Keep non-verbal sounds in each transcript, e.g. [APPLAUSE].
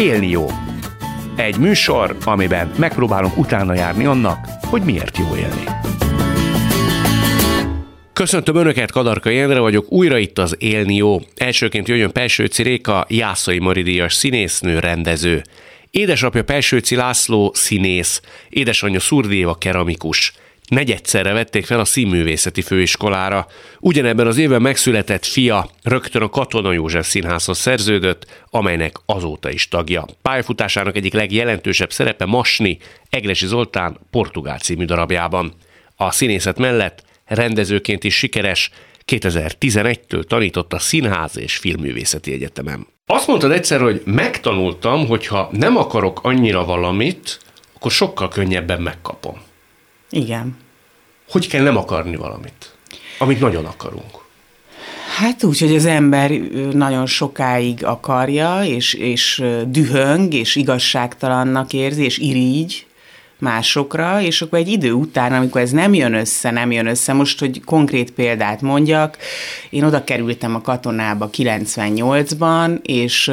Élni jó. Egy műsor, amiben megpróbálunk utána járni annak, hogy miért jó élni. Köszöntöm Önöket, Kadarka Jendre vagyok, újra itt az Élni Jó. Elsőként jöjjön Pelsőci Réka, Jászai Maridíjas színésznő, rendező. Édesapja Pelsőci László színész, édesanyja Szurdéva keramikus negyedszerre vették fel a színművészeti főiskolára. Ugyanebben az évben megszületett fia rögtön a Katona József Színházhoz szerződött, amelynek azóta is tagja. Pályafutásának egyik legjelentősebb szerepe Masni, Egresi Zoltán portugál című darabjában. A színészet mellett rendezőként is sikeres, 2011-től tanított a Színház és Filmművészeti Egyetemen. Azt mondtad egyszer, hogy megtanultam, hogy ha nem akarok annyira valamit, akkor sokkal könnyebben megkapom. Igen. Hogy kell nem akarni valamit, amit nagyon akarunk? Hát úgy, hogy az ember nagyon sokáig akarja, és, és dühöng, és igazságtalannak érzi, és irigy másokra, és akkor egy idő után, amikor ez nem jön össze, nem jön össze, most, hogy konkrét példát mondjak, én oda kerültem a katonába 98-ban, és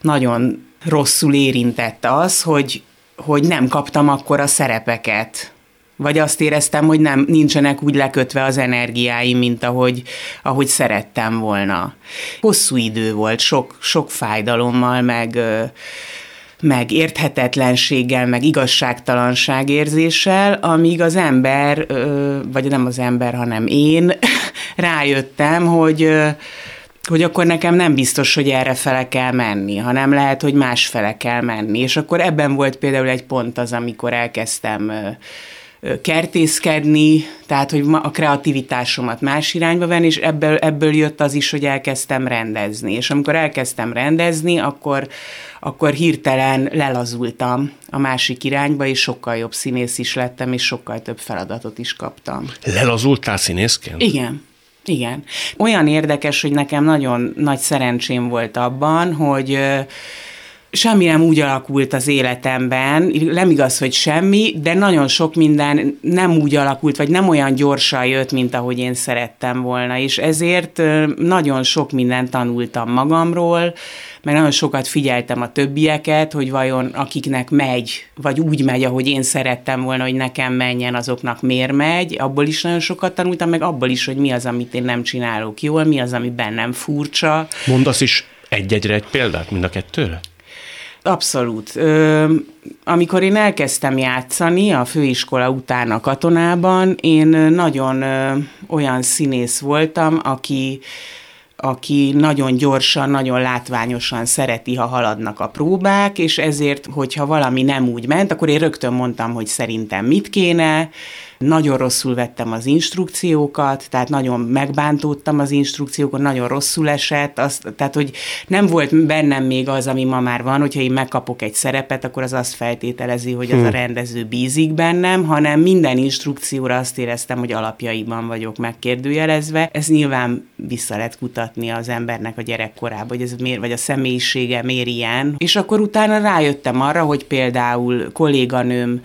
nagyon rosszul érintett az, hogy, hogy nem kaptam akkor a szerepeket, vagy azt éreztem, hogy nem, nincsenek úgy lekötve az energiáim, mint ahogy, ahogy szerettem volna. Hosszú idő volt, sok, sok fájdalommal, meg, meg érthetetlenséggel, meg igazságtalanság érzéssel, amíg az ember, vagy nem az ember, hanem én [LAUGHS] rájöttem, hogy hogy akkor nekem nem biztos, hogy erre fele kell menni, hanem lehet, hogy más fele kell menni. És akkor ebben volt például egy pont az, amikor elkezdtem kertészkedni, tehát hogy a kreativitásomat más irányba venni, és ebből, ebből jött az is, hogy elkezdtem rendezni. És amikor elkezdtem rendezni, akkor, akkor hirtelen lelazultam a másik irányba, és sokkal jobb színész is lettem, és sokkal több feladatot is kaptam. Lelazultál színészként? Igen. Igen. Olyan érdekes, hogy nekem nagyon nagy szerencsém volt abban, hogy semmi nem úgy alakult az életemben, nem igaz, hogy semmi, de nagyon sok minden nem úgy alakult, vagy nem olyan gyorsan jött, mint ahogy én szerettem volna, és ezért nagyon sok mindent tanultam magamról, meg nagyon sokat figyeltem a többieket, hogy vajon akiknek megy, vagy úgy megy, ahogy én szerettem volna, hogy nekem menjen, azoknak miért megy, abból is nagyon sokat tanultam, meg abból is, hogy mi az, amit én nem csinálok jól, mi az, ami bennem furcsa. Mondasz is egy-egyre egy példát mind a kettőre? Abszolút. Ö, amikor én elkezdtem játszani a főiskola után a katonában, én nagyon ö, olyan színész voltam, aki aki nagyon gyorsan, nagyon látványosan szereti, ha haladnak a próbák, és ezért, hogyha valami nem úgy ment, akkor én rögtön mondtam, hogy szerintem mit kéne, nagyon rosszul vettem az instrukciókat, tehát nagyon megbántódtam az instrukciókon, nagyon rosszul esett, azt, tehát hogy nem volt bennem még az, ami ma már van, hogyha én megkapok egy szerepet, akkor az azt feltételezi, hogy az hmm. a rendező bízik bennem, hanem minden instrukcióra azt éreztem, hogy alapjaiban vagyok megkérdőjelezve. Ez nyilván vissza lehet kutatni az embernek a gyerekkorába, hogy ez miért, vagy a személyisége miért ilyen. És akkor utána rájöttem arra, hogy például kolléganőm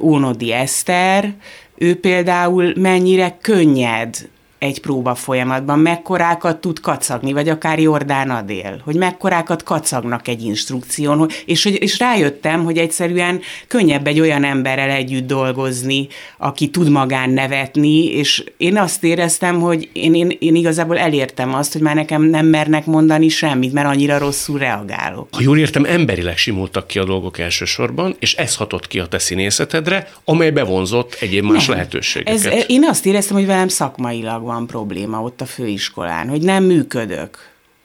Ónodi Eszter, ő például mennyire könnyed egy próba folyamatban, mekkorákat tud kacagni, vagy akár Jordán Adél, hogy mekkorákat kacagnak egy instrukción, és, hogy, és rájöttem, hogy egyszerűen könnyebb egy olyan emberrel együtt dolgozni, aki tud magán nevetni, és én azt éreztem, hogy én, én, én igazából elértem azt, hogy már nekem nem mernek mondani semmit, mert annyira rosszul reagálok. Ha jól értem, emberileg simultak ki a dolgok elsősorban, és ez hatott ki a te színészetedre, amely bevonzott egyéb más nem. lehetőségeket. Ez, én azt éreztem, hogy velem szakmailag van probléma ott a főiskolán, hogy nem működök.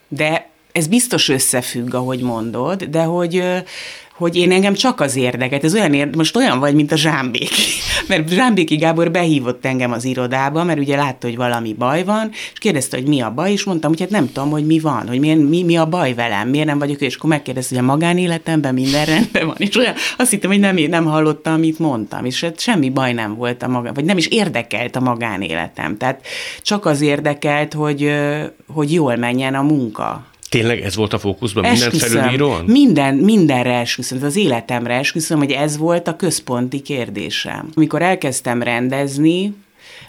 De ez biztos összefügg, ahogy mondod, de hogy hogy én engem csak az érdeket, ez olyan érde, most olyan vagy, mint a Zsámbéki. [LAUGHS] Mert Zsámbéki Gábor behívott engem az irodába, mert ugye látta, hogy valami baj van, és kérdezte, hogy mi a baj, és mondtam, hogy hát nem tudom, hogy mi van, hogy milyen, mi, mi a baj velem, miért nem vagyok, és akkor megkérdezte, hogy a magánéletemben minden rendben van, és olyan, azt hittem, hogy nem, nem hallotta, amit mondtam, és hát semmi baj nem volt a magán, vagy nem is érdekelt a magánéletem. Tehát csak az érdekelt, hogy, hogy jól menjen a munka. Tényleg ez volt a fókuszban minden felülíróan? Minden, mindenre esküszöm, az életemre esküszöm, hogy ez volt a központi kérdésem. Amikor elkezdtem rendezni,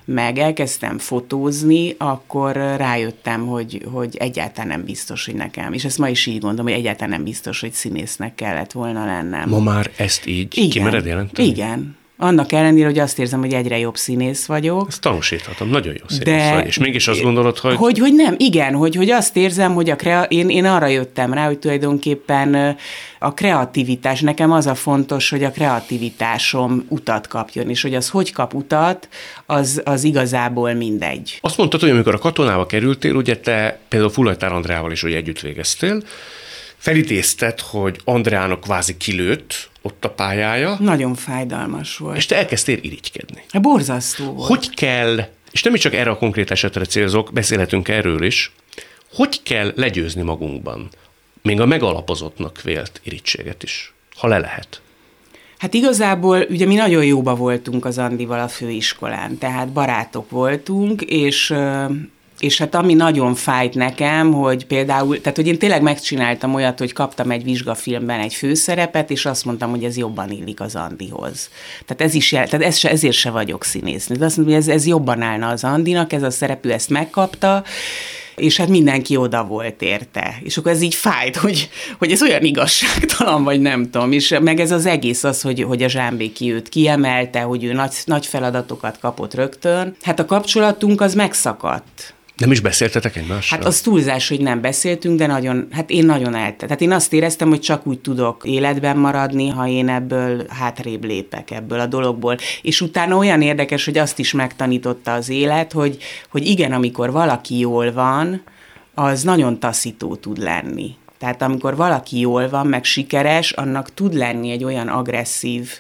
meg elkezdtem fotózni, akkor rájöttem, hogy, hogy egyáltalán nem biztos, hogy nekem, és ezt ma is így gondolom, hogy egyáltalán nem biztos, hogy színésznek kellett volna lennem. Ma már ezt így igen, kimered jelenteni? Igen, annak ellenére, hogy azt érzem, hogy egyre jobb színész vagyok. Ezt tanúsíthatom, nagyon jó színész de, vagy, és mégis azt gondolod, hogy... Hogy, hogy nem, igen, hogy, hogy azt érzem, hogy a krea... én, én arra jöttem rá, hogy tulajdonképpen a kreativitás, nekem az a fontos, hogy a kreativitásom utat kapjon, és hogy az hogy kap utat, az, az igazából mindegy. Azt mondtad, hogy amikor a katonába kerültél, ugye te például Fulajtár Andrával is hogy együtt végeztél, felidézted, hogy Andreának kvázi kilőtt ott a pályája. Nagyon fájdalmas volt. És te elkezdtél irigykedni. A borzasztó volt. Hogy kell, és nem is csak erre a konkrét esetre célzok, beszélhetünk erről is, hogy kell legyőzni magunkban, még a megalapozottnak vélt irítséget is, ha le lehet? Hát igazából ugye mi nagyon jóba voltunk az Andival a főiskolán, tehát barátok voltunk, és és hát ami nagyon fájt nekem, hogy például, tehát hogy én tényleg megcsináltam olyat, hogy kaptam egy vizsgafilmben egy főszerepet, és azt mondtam, hogy ez jobban illik az Andihoz. Tehát ez is, tehát ez se, ezért se vagyok színésznő. De azt mondom, hogy ez, ez jobban állna az Andinak, ez a szerepű ezt megkapta, és hát mindenki oda volt érte. És akkor ez így fájt, hogy, hogy ez olyan igazságtalan, vagy nem tudom. És meg ez az egész az, hogy, hogy a Zsámbéki őt kiemelte, hogy ő nagy, nagy feladatokat kapott rögtön. Hát a kapcsolatunk az megszakadt nem is beszéltetek egymással? Hát az túlzás, hogy nem beszéltünk, de nagyon, hát én nagyon elte. Tehát én azt éreztem, hogy csak úgy tudok életben maradni, ha én ebből hátrébb lépek ebből a dologból. És utána olyan érdekes, hogy azt is megtanította az élet, hogy, hogy igen, amikor valaki jól van, az nagyon taszító tud lenni. Tehát amikor valaki jól van, meg sikeres, annak tud lenni egy olyan agresszív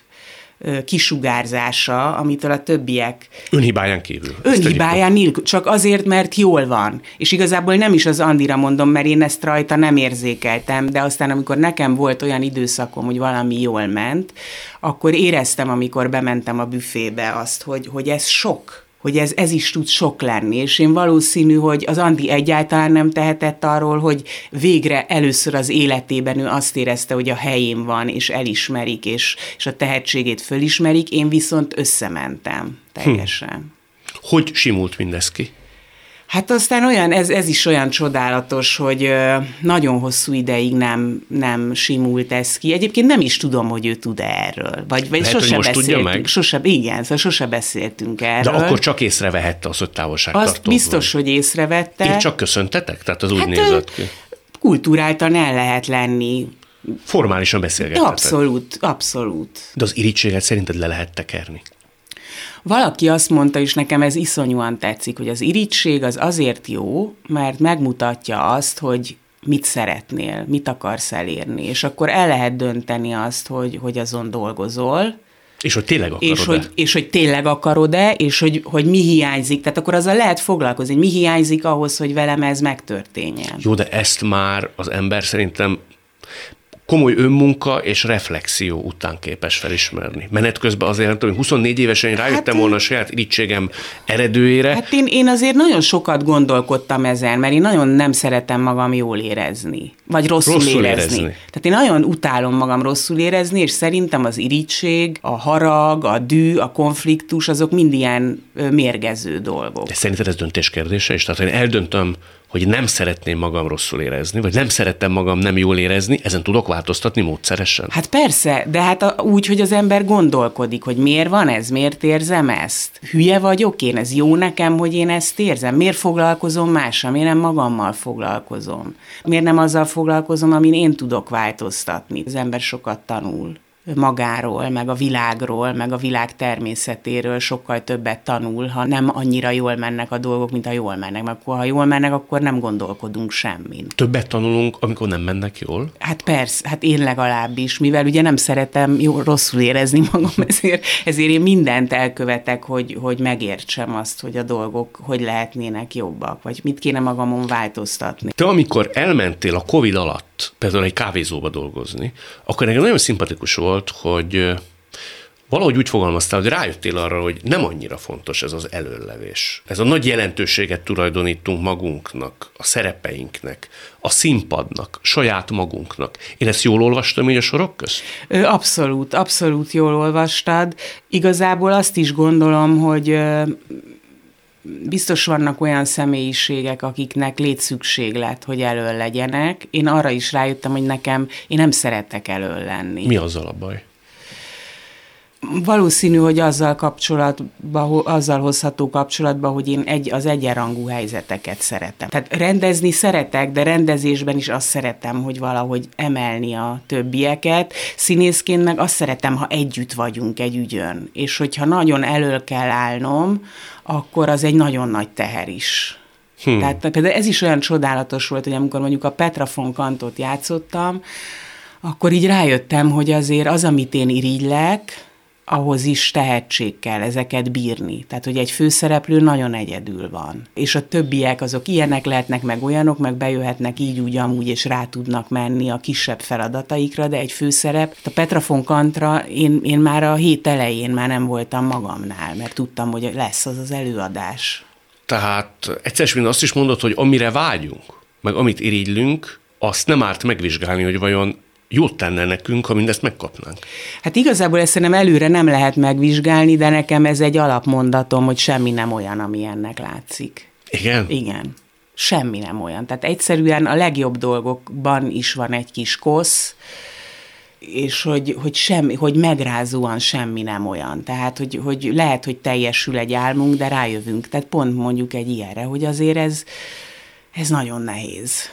kisugárzása, amitől a többiek... Önhibáján kívül. Önhibáján nélkül, csak azért, mert jól van. És igazából nem is az Andira mondom, mert én ezt rajta nem érzékeltem, de aztán amikor nekem volt olyan időszakom, hogy valami jól ment, akkor éreztem, amikor bementem a büfébe azt, hogy, hogy ez sok hogy ez, ez is tud sok lenni, és én valószínű, hogy az Andi egyáltalán nem tehetett arról, hogy végre először az életében ő azt érezte, hogy a helyén van, és elismerik, és, és a tehetségét fölismerik, én viszont összementem teljesen. Hm. Hogy simult mindez ki? Hát aztán olyan, ez, ez is olyan csodálatos, hogy nagyon hosszú ideig nem, nem simult ez ki. Egyébként nem is tudom, hogy ő tud erről. Vagy, vagy Lehet, sose beszéltünk. Meg? Sose, igen, szóval sose beszéltünk erről. De akkor csak észrevehette az, hogy távolság Azt biztos, hogy észrevette. Én csak köszöntetek? Tehát az úgy hát, nézett ki. Kultúráltan el lehet lenni. Formálisan beszélgettetek. Abszolút, abszolút. De az irítséget szerinted le lehet tekerni? Valaki azt mondta, és nekem ez iszonyúan tetszik, hogy az irítség az azért jó, mert megmutatja azt, hogy mit szeretnél, mit akarsz elérni, és akkor el lehet dönteni azt, hogy, hogy azon dolgozol, és hogy tényleg akarod-e. És hogy, és hogy tényleg akarod-e, és hogy, hogy mi hiányzik. Tehát akkor azzal lehet foglalkozni, mi hiányzik ahhoz, hogy velem ez megtörténjen. Jó, de ezt már az ember szerintem komoly önmunka és reflexió után képes felismerni. Menet közben azért, hogy 24 évesen rájöttem hát volna a saját irítségem eredőjére. Hát én, én azért nagyon sokat gondolkodtam ezen, mert én nagyon nem szeretem magam jól érezni. Vagy rosszul, rosszul érezni. érezni. Tehát én nagyon utálom magam rosszul érezni, és szerintem az irítség, a harag, a dű, a konfliktus, azok mind ilyen mérgező dolgok. De szerinted ez döntés kérdése is? Tehát, én eldöntöm, hogy nem szeretném magam rosszul érezni, vagy nem szerettem magam nem jól érezni, ezen tudok változtatni módszeresen? Hát persze, de hát a, úgy, hogy az ember gondolkodik, hogy miért van ez, miért érzem ezt? Hülye vagyok én, ez jó nekem, hogy én ezt érzem? Miért foglalkozom mással, miért nem magammal foglalkozom? Miért nem azzal foglalkozom, amin én tudok változtatni? Az ember sokat tanul magáról, meg a világról, meg a világ természetéről sokkal többet tanul, ha nem annyira jól mennek a dolgok, mint ha jól mennek. Mert akkor, ha jól mennek, akkor nem gondolkodunk semmin. Többet tanulunk, amikor nem mennek jól? Hát persze, hát én legalábbis, mivel ugye nem szeretem jó, rosszul érezni magam, [LAUGHS] ezért, ezért én mindent elkövetek, hogy, hogy megértsem azt, hogy a dolgok hogy lehetnének jobbak, vagy mit kéne magamon változtatni. Te amikor elmentél a Covid alatt, például egy kávézóba dolgozni, akkor nekem nagyon szimpatikus volt, hogy valahogy úgy fogalmaztál, hogy rájöttél arra, hogy nem annyira fontos ez az előlevés. Ez a nagy jelentőséget tulajdonítunk magunknak, a szerepeinknek, a színpadnak, saját magunknak. Én ezt jól olvastam így a sorok közt? Abszolút, abszolút jól olvastad. Igazából azt is gondolom, hogy biztos vannak olyan személyiségek, akiknek létszükséglet, hogy elől legyenek. Én arra is rájöttem, hogy nekem, én nem szeretek elől lenni. Mi azzal a baj? Valószínű, hogy azzal kapcsolatba, azzal hozható kapcsolatba, hogy én egy, az egyenrangú helyzeteket szeretem. Tehát rendezni szeretek, de rendezésben is azt szeretem, hogy valahogy emelni a többieket. Színészként meg azt szeretem, ha együtt vagyunk egy ügyön. És hogyha nagyon elől kell állnom, akkor az egy nagyon nagy teher is. Hmm. Tehát például ez is olyan csodálatos volt, hogy amikor mondjuk a Petrafon kantot játszottam, akkor így rájöttem, hogy azért az, amit én irigylek, ahhoz is tehetség kell ezeket bírni. Tehát, hogy egy főszereplő nagyon egyedül van. És a többiek azok ilyenek lehetnek, meg olyanok, meg bejöhetnek így, úgy, amúgy, és rá tudnak menni a kisebb feladataikra, de egy főszerep. A Petrafon Kantra én, én már a hét elején már nem voltam magamnál, mert tudtam, hogy lesz az az előadás. Tehát egyszer azt is mondod, hogy amire vágyunk, meg amit irigylünk, azt nem árt megvizsgálni, hogy vajon jót tenne nekünk, ha mindezt megkapnánk. Hát igazából ezt nem előre nem lehet megvizsgálni, de nekem ez egy alapmondatom, hogy semmi nem olyan, ami ennek látszik. Igen? Igen. Semmi nem olyan. Tehát egyszerűen a legjobb dolgokban is van egy kis kosz, és hogy, hogy, semmi, hogy megrázóan semmi nem olyan. Tehát, hogy, hogy lehet, hogy teljesül egy álmunk, de rájövünk. Tehát pont mondjuk egy ilyenre, hogy azért ez, ez nagyon nehéz.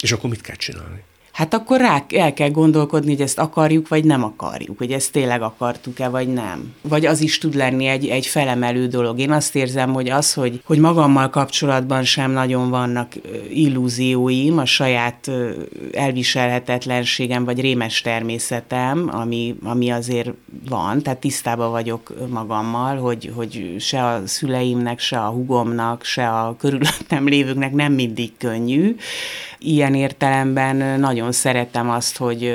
És akkor mit kell csinálni? Hát akkor rá el kell gondolkodni, hogy ezt akarjuk, vagy nem akarjuk, hogy ezt tényleg akartuk-e, vagy nem. Vagy az is tud lenni egy, egy felemelő dolog. Én azt érzem, hogy az, hogy, hogy magammal kapcsolatban sem nagyon vannak illúzióim, a saját elviselhetetlenségem, vagy rémes természetem, ami, ami azért van, tehát tisztában vagyok magammal, hogy, hogy se a szüleimnek, se a hugomnak, se a körülöttem lévőknek nem mindig könnyű, ilyen értelemben nagyon szeretem azt, hogy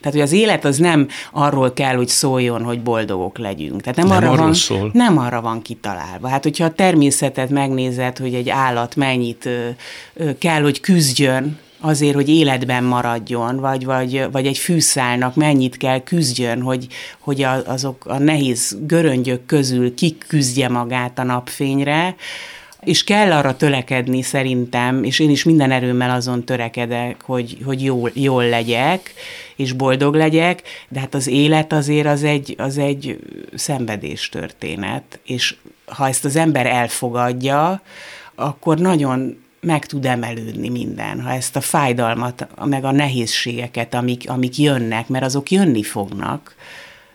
tehát, hogy az élet az nem arról kell, hogy szóljon, hogy boldogok legyünk. Tehát nem, nem arra van, szól. Nem arra van kitalálva. Hát, hogyha a természetet megnézed, hogy egy állat mennyit ö, ö, kell, hogy küzdjön azért, hogy életben maradjon, vagy, vagy, vagy egy fűszálnak mennyit kell küzdjön, hogy, hogy azok a nehéz göröngyök közül kiküzdje magát a napfényre, és kell arra törekedni szerintem, és én is minden erőmmel azon törekedek, hogy, hogy jól, jól legyek, és boldog legyek, de hát az élet azért az egy, az egy szenvedés történet, és ha ezt az ember elfogadja, akkor nagyon meg tud emelődni minden, ha ezt a fájdalmat, meg a nehézségeket, amik, amik jönnek, mert azok jönni fognak,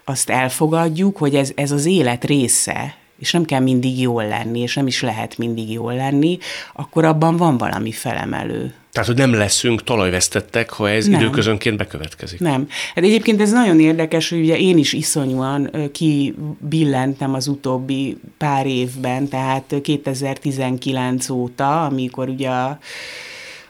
azt elfogadjuk, hogy ez, ez az élet része, és nem kell mindig jól lenni, és nem is lehet mindig jól lenni, akkor abban van valami felemelő. Tehát, hogy nem leszünk talajvesztettek, ha ez nem. időközönként bekövetkezik. Nem. Hát egyébként ez nagyon érdekes, hogy ugye én is iszonyúan kibillentem az utóbbi pár évben, tehát 2019 óta, amikor ugye a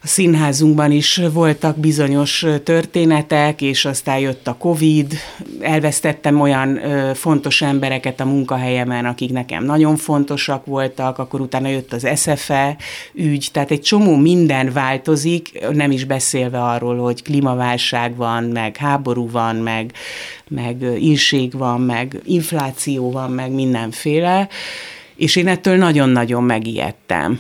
a színházunkban is voltak bizonyos történetek, és aztán jött a Covid, elvesztettem olyan fontos embereket a munkahelyemen, akik nekem nagyon fontosak voltak, akkor utána jött az SFE ügy, tehát egy csomó minden változik, nem is beszélve arról, hogy klímaválság van, meg háború van, meg, meg inség van, meg infláció van, meg mindenféle, és én ettől nagyon-nagyon megijedtem.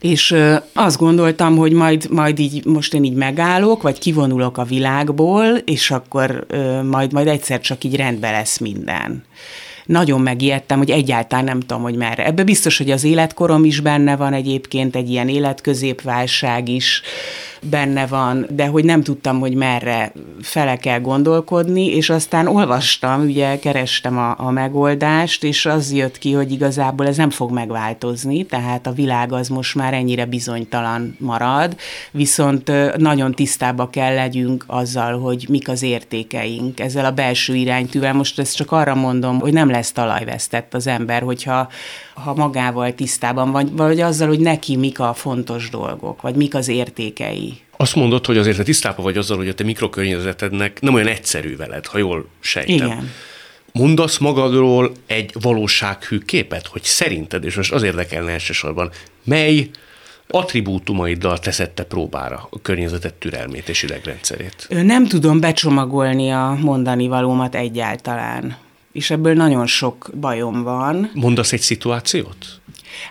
És azt gondoltam, hogy majd, majd így most én így megállok, vagy kivonulok a világból, és akkor majd, majd egyszer csak így rendbe lesz minden nagyon megijedtem, hogy egyáltalán nem tudom, hogy merre. Ebbe biztos, hogy az életkorom is benne van egyébként, egy ilyen életközépválság is, benne van, de hogy nem tudtam, hogy merre fele kell gondolkodni, és aztán olvastam, ugye kerestem a, a megoldást, és az jött ki, hogy igazából ez nem fog megváltozni, tehát a világ az most már ennyire bizonytalan marad, viszont nagyon tisztába kell legyünk azzal, hogy mik az értékeink ezzel a belső iránytűvel. Most ezt csak arra mondom, hogy nem lesz talajvesztett az ember, hogyha ha magával tisztában van, vagy azzal, hogy neki mik a fontos dolgok, vagy mik az értékei. Azt mondod, hogy azért te tisztában vagy azzal, hogy a te mikrokörnyezetednek nem olyan egyszerű veled, ha jól sejtem. Igen. Mondasz magadról egy valósághű képet, hogy szerinted, és most az érdekelne elsősorban, mely attribútumaiddal teszed te próbára a környezetet türelmét és idegrendszerét? Nem tudom becsomagolni a mondani valómat egyáltalán és ebből nagyon sok bajom van. Mondasz egy szituációt?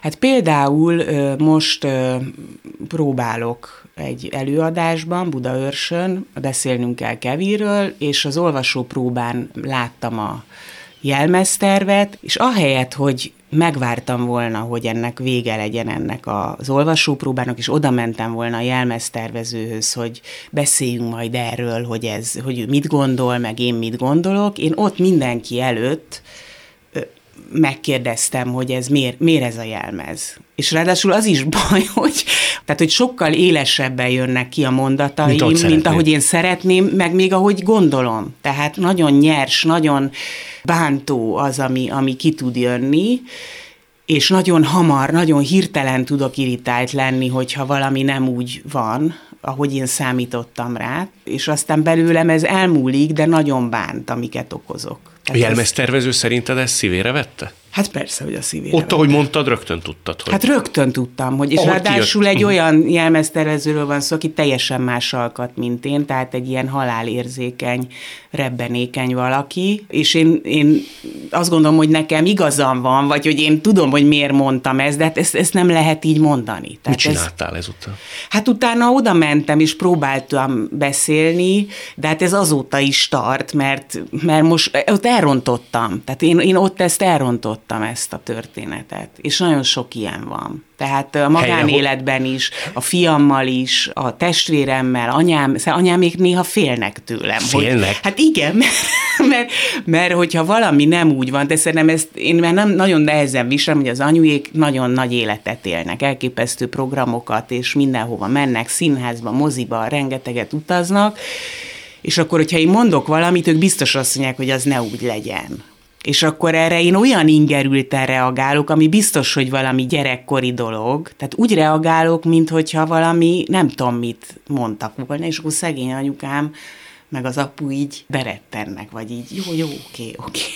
Hát például most próbálok egy előadásban, Budaörsön, beszélnünk kell Kevirről, és az olvasó próbán láttam a jelmeztervet, és ahelyett, hogy megvártam volna, hogy ennek vége legyen ennek az olvasópróbának, és oda mentem volna a jelmeztervezőhöz, hogy beszéljünk majd erről, hogy ez, hogy ő mit gondol, meg én mit gondolok. Én ott mindenki előtt megkérdeztem, hogy ez miért, miért ez a jelmez. És ráadásul az is [LAUGHS] baj, hogy, tehát, hogy sokkal élesebben jönnek ki a mondataim, mint, mint ahogy én szeretném, meg még ahogy gondolom. Tehát nagyon nyers, nagyon bántó az, ami, ami ki tud jönni, és nagyon hamar, nagyon hirtelen tudok irritált lenni, hogyha valami nem úgy van, ahogy én számítottam rá, és aztán belőlem ez elmúlik, de nagyon bánt, amiket okozok. Tehát a jelmeztervező ez... szerinted ezt szívére vette? Hát persze, hogy a szívére. Ott, ahogy mondtad, rögtön tudtad, hogy... Hát rögtön tudtam, hogy, és ahogy ráadásul kijött. egy olyan jelmeztervezőről van szó, aki teljesen más alkat, mint én, tehát egy ilyen halálérzékeny, rebbenékeny valaki, és én, én azt gondolom, hogy nekem igazam van, vagy hogy én tudom, hogy miért mondtam ezt, de hát ezt, ezt nem lehet így mondani. Tehát Mit csináltál ez, ezután? Hát utána oda mentem, és próbáltam beszélni, de hát ez azóta is tart, mert, mert most ott elrontottam. Tehát én, én ott ezt elrontottam hallottam ezt a történetet, és nagyon sok ilyen van. Tehát a magánéletben is, a fiammal is, a testvéremmel, anyám, anyám még néha félnek tőlem. Félnek? Hogy, hát igen, [LAUGHS] mert, mert, mert hogyha valami nem úgy van, de szerintem ezt én már nem nagyon nehezen viselem, hogy az anyuék nagyon nagy életet élnek, elképesztő programokat, és mindenhova mennek, színházba, moziba, rengeteget utaznak, és akkor, hogyha én mondok valamit, ők biztos azt mondják, hogy az ne úgy legyen. És akkor erre én olyan ingerülten reagálok, ami biztos, hogy valami gyerekkori dolog. Tehát úgy reagálok, mintha valami nem tudom mit mondtak volna, és akkor szegény anyukám, meg az apu így berettennek, vagy így jó, jó, oké, oké. [LAUGHS]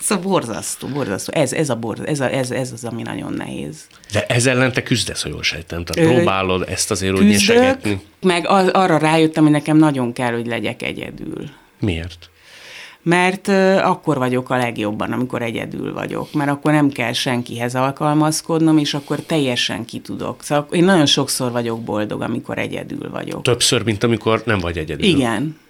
Szóval borzasztó, borzasztó. Ez, ez, a borz, ez, a, ez, ez az, ami nagyon nehéz. De ez ellen te küzdesz, ha jól sejtem. Tehát Ö, próbálod ezt azért úgy nyesegetni. meg arra rájöttem, hogy nekem nagyon kell, hogy legyek egyedül. Miért? Mert akkor vagyok a legjobban, amikor egyedül vagyok, mert akkor nem kell senkihez alkalmazkodnom, és akkor teljesen ki tudok. Szóval én nagyon sokszor vagyok boldog, amikor egyedül vagyok. Többször, mint amikor nem vagy egyedül. Igen.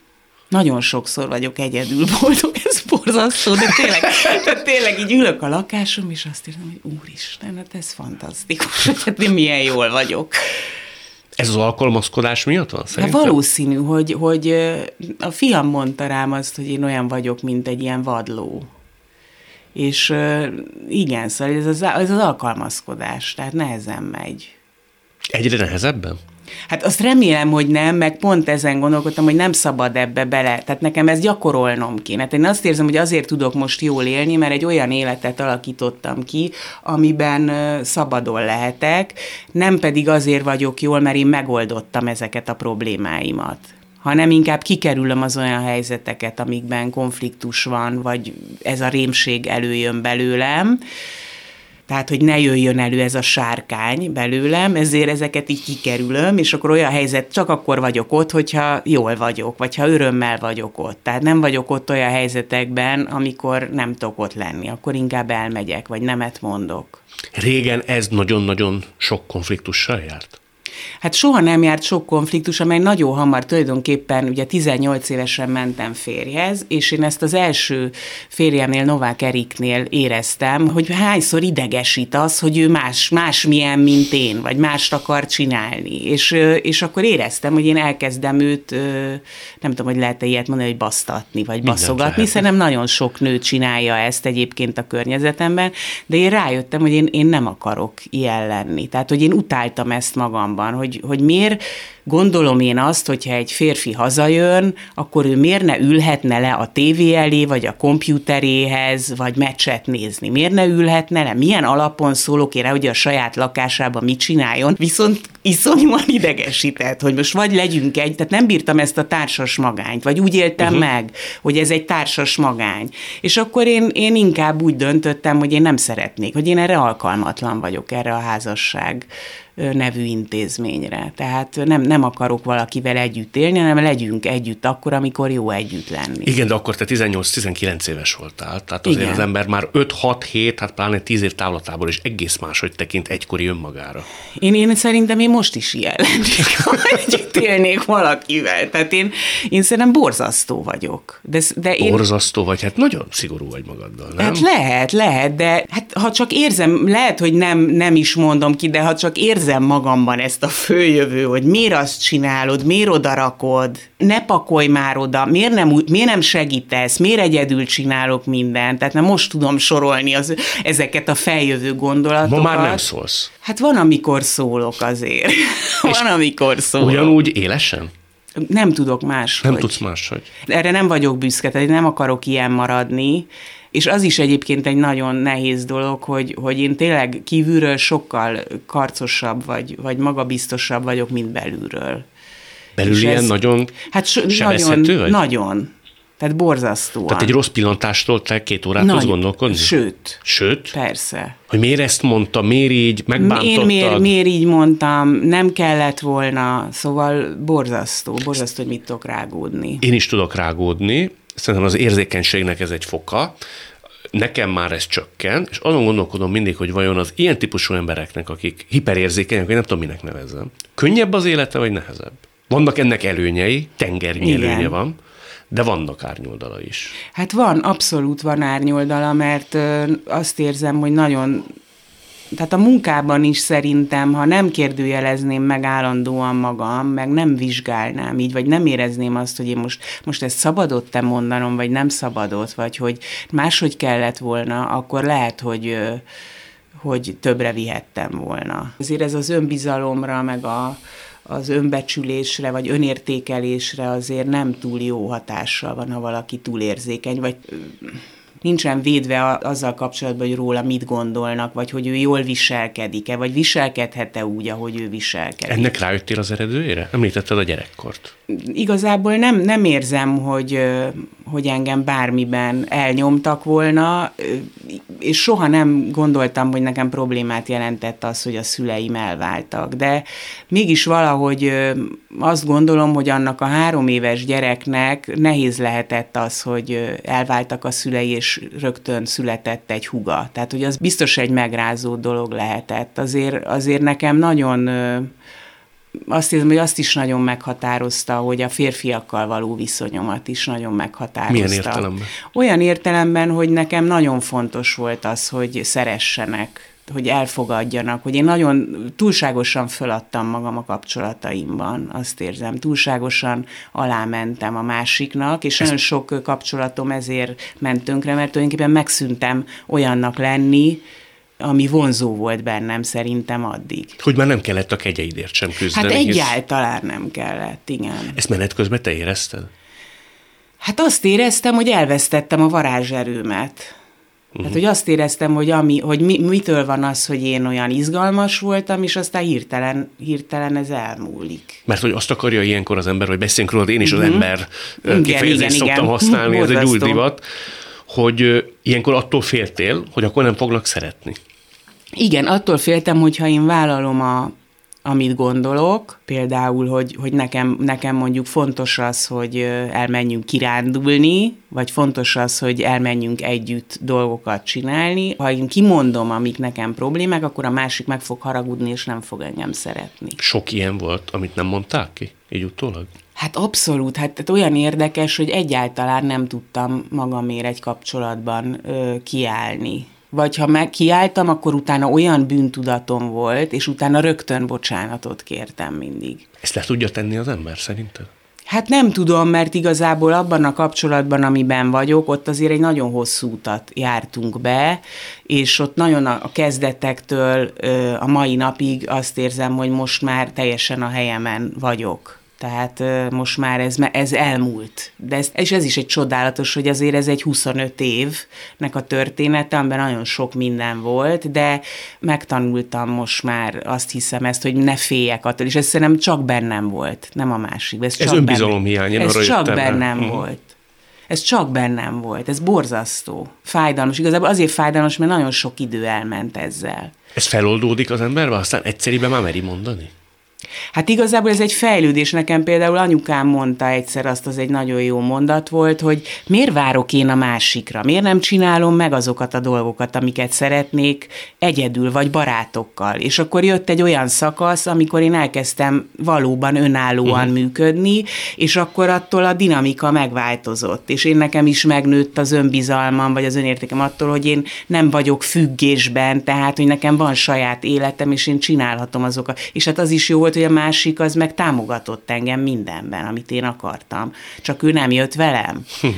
Nagyon sokszor vagyok egyedül boldog, ez borzasztó, de tényleg, de tényleg így ülök a lakásom, és azt érzem, hogy úristen, hát ez fantasztikus, hát én milyen jól vagyok. Ez az alkalmazkodás miatt van szerintem? Hát valószínű, hogy, hogy a fiam mondta rám azt, hogy én olyan vagyok, mint egy ilyen vadló. És igen, szóval ez az, ez az alkalmazkodás, tehát nehezen megy. Egyre nehezebben? Hát azt remélem, hogy nem, meg pont ezen gondolkodtam, hogy nem szabad ebbe bele. Tehát nekem ez gyakorolnom kéne. Hát én azt érzem, hogy azért tudok most jól élni, mert egy olyan életet alakítottam ki, amiben szabadon lehetek, nem pedig azért vagyok jól, mert én megoldottam ezeket a problémáimat hanem inkább kikerülöm az olyan helyzeteket, amikben konfliktus van, vagy ez a rémség előjön belőlem, tehát hogy ne jöjjön elő ez a sárkány belőlem, ezért ezeket így kikerülöm, és akkor olyan helyzet, csak akkor vagyok ott, hogyha jól vagyok, vagy ha örömmel vagyok ott. Tehát nem vagyok ott olyan helyzetekben, amikor nem tudok ott lenni, akkor inkább elmegyek, vagy nemet mondok. Régen ez nagyon-nagyon sok konfliktussal járt? Hát soha nem járt sok konfliktus, amely nagyon hamar tulajdonképpen, ugye 18 évesen mentem férjhez, és én ezt az első férjemnél, Novák Eriknél éreztem, hogy hányszor idegesít az, hogy ő más, más milyen, mint én, vagy mást akar csinálni. És, és akkor éreztem, hogy én elkezdem őt, nem tudom, hogy lehet-e ilyet mondani, hogy basztatni, vagy baszogatni, hiszen nem nagyon sok nő csinálja ezt egyébként a környezetemben, de én rájöttem, hogy én, én nem akarok ilyen lenni. Tehát, hogy én utáltam ezt magamban, hogy, hogy miért gondolom én azt, hogyha egy férfi hazajön, akkor ő miért ne ülhetne le a tévé elé, vagy a kompjúteréhez, vagy meccset nézni? Miért ne ülhetne le? Milyen alapon szólok én rá, hogy a saját lakásában mit csináljon? Viszont iszonyúan idegesített, hogy most vagy legyünk egy, tehát nem bírtam ezt a társas magányt, vagy úgy éltem uh-huh. meg, hogy ez egy társas magány. És akkor én, én inkább úgy döntöttem, hogy én nem szeretnék, hogy én erre alkalmatlan vagyok, erre a házasság nevű intézményre. Tehát nem, nem akarok valakivel együtt élni, hanem legyünk együtt akkor, amikor jó együtt lenni. Igen, de akkor te 18-19 éves voltál, tehát azért Igen. az ember már 5-6-7, hát pláne 10 év távlatából is egész máshogy tekint egykori önmagára. Én, én szerintem én most is ilyen lennék, [LAUGHS] ha együtt élnék valakivel. Tehát én, én szerintem borzasztó vagyok. De, de én... Borzasztó vagy, hát nagyon szigorú vagy magaddal, nem? Hát lehet, lehet, de hát ha csak érzem, lehet, hogy nem, nem is mondom ki, de ha csak érzem magamban ezt a főjövő, hogy miért azt csinálod, miért odarakod, ne pakolj már oda, miért nem, miért nem segítesz, miért egyedül csinálok mindent, tehát nem most tudom sorolni az, ezeket a feljövő gondolatokat. Ma már nem szólsz. Hát van, amikor szólok azért. [LAUGHS] van, amikor szólok. Ugyanúgy élesen? Nem tudok más. Nem tudsz máshogy. Erre nem vagyok büszke, tehát nem akarok ilyen maradni, és az is egyébként egy nagyon nehéz dolog, hogy, hogy én tényleg kívülről sokkal karcosabb vagy, vagy magabiztosabb vagyok, mint belülről. Belül és ilyen ez, nagyon hát so, nagyon, vagy? nagyon. Tehát borzasztóan. Tehát egy rossz pillantástól te két órát tudsz gondolkodni? Sőt. Sőt? Persze. Hogy miért ezt mondta, miért így, megbántottad? Én miért, miért így mondtam, nem kellett volna, szóval borzasztó, borzasztó, hogy mit tudok rágódni. Én is tudok rágódni, szerintem az érzékenységnek ez egy foka, nekem már ez csökken, és azon gondolkodom mindig, hogy vajon az ilyen típusú embereknek, akik hiperérzékenyek, vagy nem tudom, minek nevezzem, könnyebb az élete, vagy nehezebb? Vannak ennek előnyei, tengernyi Igen. előnye van, de vannak árnyoldala is. Hát van, abszolút van árnyoldala, mert azt érzem, hogy nagyon tehát a munkában is szerintem, ha nem kérdőjelezném meg állandóan magam, meg nem vizsgálnám így, vagy nem érezném azt, hogy én most, most ezt szabadott-e mondanom, vagy nem szabadott, vagy hogy máshogy kellett volna, akkor lehet, hogy hogy többre vihettem volna. Azért ez az önbizalomra, meg a, az önbecsülésre, vagy önértékelésre azért nem túl jó hatással van, ha valaki túlérzékeny, vagy nincsen védve azzal kapcsolatban, hogy róla mit gondolnak, vagy hogy ő jól viselkedik-e, vagy viselkedhet-e úgy, ahogy ő viselkedik. Ennek rájöttél az eredőjére? Említetted a gyerekkort. Igazából nem, nem érzem, hogy, hogy engem bármiben elnyomtak volna, és soha nem gondoltam, hogy nekem problémát jelentett az, hogy a szüleim elváltak. De mégis valahogy azt gondolom, hogy annak a három éves gyereknek nehéz lehetett az, hogy elváltak a szülei, és rögtön született egy huga. Tehát, hogy az biztos egy megrázó dolog lehetett. Azért, azért nekem nagyon azt hiszem, hogy azt is nagyon meghatározta, hogy a férfiakkal való viszonyomat is nagyon meghatározta. Milyen értelemben? Olyan értelemben, hogy nekem nagyon fontos volt az, hogy szeressenek, hogy elfogadjanak, hogy én nagyon túlságosan föladtam magam a kapcsolataimban, azt érzem, túlságosan alámentem a másiknak, és Ez... nagyon sok kapcsolatom ezért ment tönkre, mert tulajdonképpen megszűntem olyannak lenni, ami vonzó volt bennem szerintem addig. Hogy már nem kellett a kegyeidért sem küzdeni. Hát egyáltalán nem kellett, igen. Ezt menet közben te érezted? Hát azt éreztem, hogy elvesztettem a varázserőmet. Uh-huh. Hát, hogy azt éreztem, hogy, ami, hogy mi, mitől van az, hogy én olyan izgalmas voltam, és aztán hirtelen, hirtelen ez elmúlik. Mert hogy azt akarja ilyenkor az ember, hogy beszéljünk róla, én is uh-huh. az mhm. ember igen, kifejezést igen, szoktam igen. használni, ez egy új divat, hogy ilyenkor attól féltél, hogy akkor nem foglak szeretni. Igen, attól féltem, hogy ha én vállalom a, amit gondolok, például, hogy, hogy nekem, nekem mondjuk fontos az, hogy elmenjünk kirándulni, vagy fontos az, hogy elmenjünk együtt dolgokat csinálni. Ha én kimondom, amik nekem problémák, akkor a másik meg fog haragudni, és nem fog engem szeretni. Sok ilyen volt, amit nem mondták ki, így utólag? Hát abszolút, hát tehát olyan érdekes, hogy egyáltalán nem tudtam magamért egy kapcsolatban ö, kiállni vagy ha meg kiálltam, akkor utána olyan bűntudatom volt, és utána rögtön bocsánatot kértem mindig. Ezt le tudja tenni az ember szerinted? Hát nem tudom, mert igazából abban a kapcsolatban, amiben vagyok, ott azért egy nagyon hosszú utat jártunk be, és ott nagyon a kezdetektől a mai napig azt érzem, hogy most már teljesen a helyemen vagyok. Tehát most már ez, ez elmúlt. De ez, és ez is egy csodálatos, hogy azért ez egy 25 évnek a története, amiben nagyon sok minden volt, de megtanultam most már azt hiszem ezt, hogy ne féljek attól, és ez szerintem csak bennem volt, nem a másik. Ez, ez önbizalom hiány, Ez csak bennem el. volt. Ez csak bennem volt, ez borzasztó, fájdalmas. Igazából azért fájdalmas, mert nagyon sok idő elment ezzel. Ez feloldódik az emberbe, aztán egyszerűen már meri mondani? Hát igazából ez egy fejlődés. Nekem például anyukám mondta egyszer, azt az egy nagyon jó mondat volt, hogy miért várok én a másikra? Miért nem csinálom meg azokat a dolgokat, amiket szeretnék egyedül vagy barátokkal? És akkor jött egy olyan szakasz, amikor én elkezdtem valóban önállóan uh-huh. működni, és akkor attól a dinamika megváltozott. És én nekem is megnőtt az önbizalmam, vagy az önértékem attól, hogy én nem vagyok függésben, tehát, hogy nekem van saját életem, és én csinálhatom azokat. És hát az is jó volt, hogy a másik az meg támogatott engem mindenben, amit én akartam. Csak ő nem jött velem. [LAUGHS]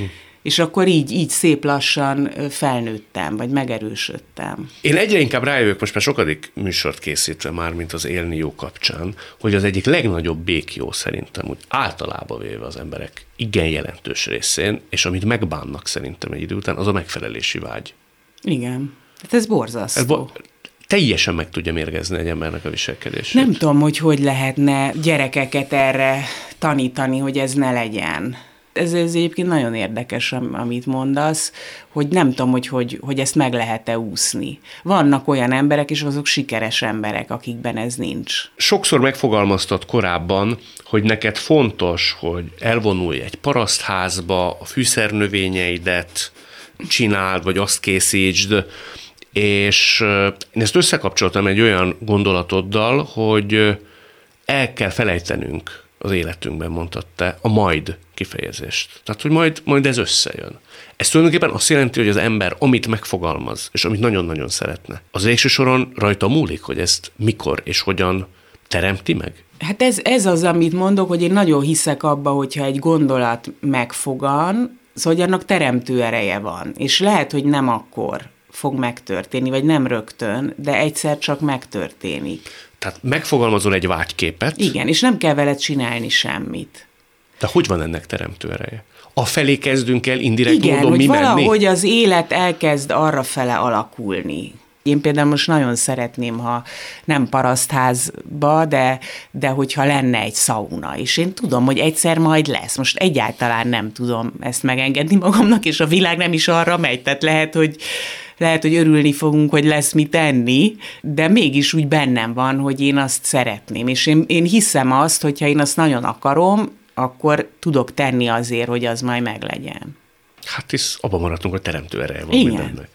És akkor így, így szép lassan felnőttem, vagy megerősödtem. Én egyre inkább rájövök, most már sokadik műsort készítve már, mint az élni jó kapcsán, hogy az egyik legnagyobb békjó szerintem, úgy általában véve az emberek igen jelentős részén, és amit megbánnak szerintem egy idő után, az a megfelelési vágy. Igen. Hát ez borzasztó. Ez bo- teljesen meg tudja mérgezni egy embernek a viselkedését. Nem tudom, hogy hogy lehetne gyerekeket erre tanítani, hogy ez ne legyen. Ez, ez egyébként nagyon érdekes, amit mondasz, hogy nem tudom, hogy, hogy, hogy ezt meg lehet-e úszni. Vannak olyan emberek, és azok sikeres emberek, akikben ez nincs. Sokszor megfogalmaztad korábban, hogy neked fontos, hogy elvonulj egy parasztházba, a fűszernövényeidet csináld, vagy azt készítsd, és én ezt összekapcsoltam egy olyan gondolatoddal, hogy el kell felejtenünk az életünkben, mondtad te, a majd kifejezést. Tehát, hogy majd, majd ez összejön. Ez tulajdonképpen azt jelenti, hogy az ember, amit megfogalmaz, és amit nagyon-nagyon szeretne, az végső soron rajta múlik, hogy ezt mikor és hogyan teremti meg? Hát ez, ez az, amit mondok, hogy én nagyon hiszek abba, hogyha egy gondolat megfogan, szóval hogy annak teremtő ereje van. És lehet, hogy nem akkor, fog megtörténni, vagy nem rögtön, de egyszer csak megtörténik. Tehát megfogalmazol egy vágyképet. Igen, és nem kell veled csinálni semmit. De hogy van ennek teremtő ereje? A felé kezdünk el indirekt Igen, módon hogy mi valahogy menni? az élet elkezd arra fele alakulni. Én például most nagyon szeretném, ha nem parasztházba, de, de hogyha lenne egy szauna, és én tudom, hogy egyszer majd lesz. Most egyáltalán nem tudom ezt megengedni magamnak, és a világ nem is arra megy, tehát lehet, hogy lehet, hogy örülni fogunk, hogy lesz mit tenni, de mégis úgy bennem van, hogy én azt szeretném. És én, én hiszem azt, hogyha én azt nagyon akarom, akkor tudok tenni azért, hogy az majd meglegyen. Hát hisz abban maradtunk, hogy teremtő ereje van Igen. mindennek.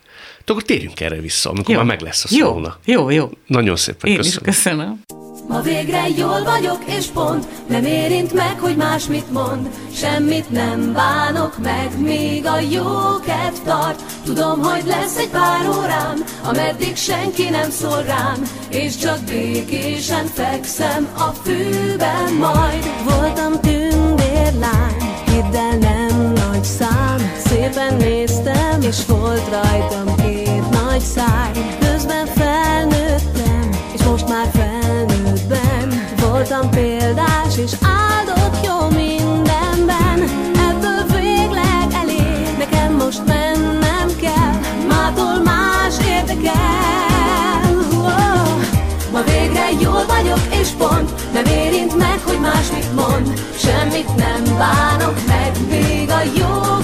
De akkor térjünk erre vissza, amikor jó. már meg lesz a. Jó, jó, jó. Nagyon szépen Én köszönöm. is köszönöm. Ma végre jól vagyok és pont Nem érint meg, hogy más mit mond. Semmit nem bánok meg Még a jó kedv tart. Tudom, hogy lesz egy pár órám Ameddig senki nem szól rám És csak békésen fekszem A fűben majd. Voltam tündérlány Hidd el nem nagy szám. Szépen néztem És volt rajtam két nagy száj és áldott jó mindenben. Ebből végleg elég Nekem most mennem kell. Mától más érdekel. Oh. Ma végre jól vagyok és pont Nem érint meg, hogy más mit Semmit nem bánok meg Még a jó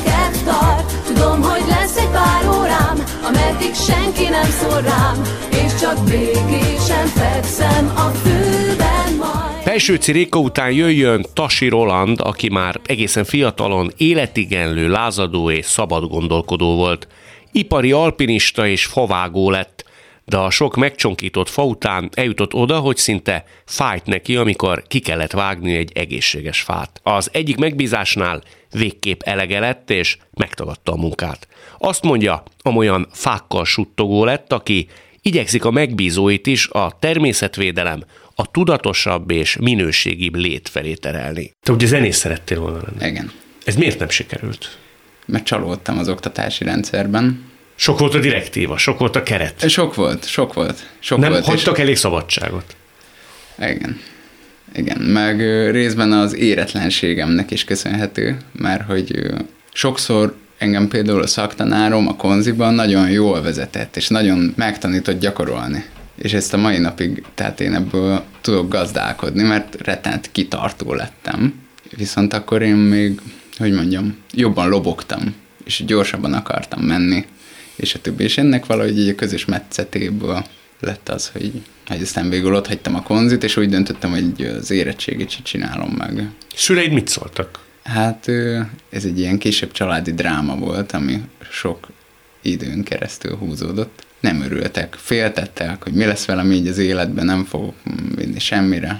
Tudom, hogy lesz egy pár órám Ameddig senki nem szól rám. És csak békésen fekszem a majd Pelsőci Réka után jöjjön Tasi Roland, aki már egészen fiatalon életigenlő, lázadó és szabad gondolkodó volt. Ipari alpinista és favágó lett, de a sok megcsonkított fa után eljutott oda, hogy szinte fájt neki, amikor ki kellett vágni egy egészséges fát. Az egyik megbízásnál végképp elege lett, és megtagadta a munkát. Azt mondja, amolyan fákkal suttogó lett, aki igyekszik a megbízóit is a természetvédelem, a tudatosabb és minőségibb lét felé terelni. Te ugye zenész szerettél volna lenni. Igen. Ez miért nem sikerült? Mert csalódtam az oktatási rendszerben. Sok volt a direktíva, sok volt a keret. Sok volt, sok volt. Sok nem volt, hagytak és... elég szabadságot. Igen. Igen, meg részben az éretlenségemnek is köszönhető, mert hogy sokszor engem például a szaktanárom a konziban nagyon jól vezetett, és nagyon megtanított gyakorolni. És ezt a mai napig, tehát én ebből tudok gazdálkodni, mert rettent kitartó lettem. Viszont akkor én még, hogy mondjam, jobban lobogtam, és gyorsabban akartam menni, és a többi. És ennek valahogy egy a közös metszetéből lett az, hogy, hogy aztán végül ott hagytam a konzit, és úgy döntöttem, hogy az érettségit csinálom meg. Szüleid mit szóltak? Hát ez egy ilyen kisebb családi dráma volt, ami sok időn keresztül húzódott. Nem örültek, féltettek, hogy mi lesz velem így az életben, nem fogok vinni semmire.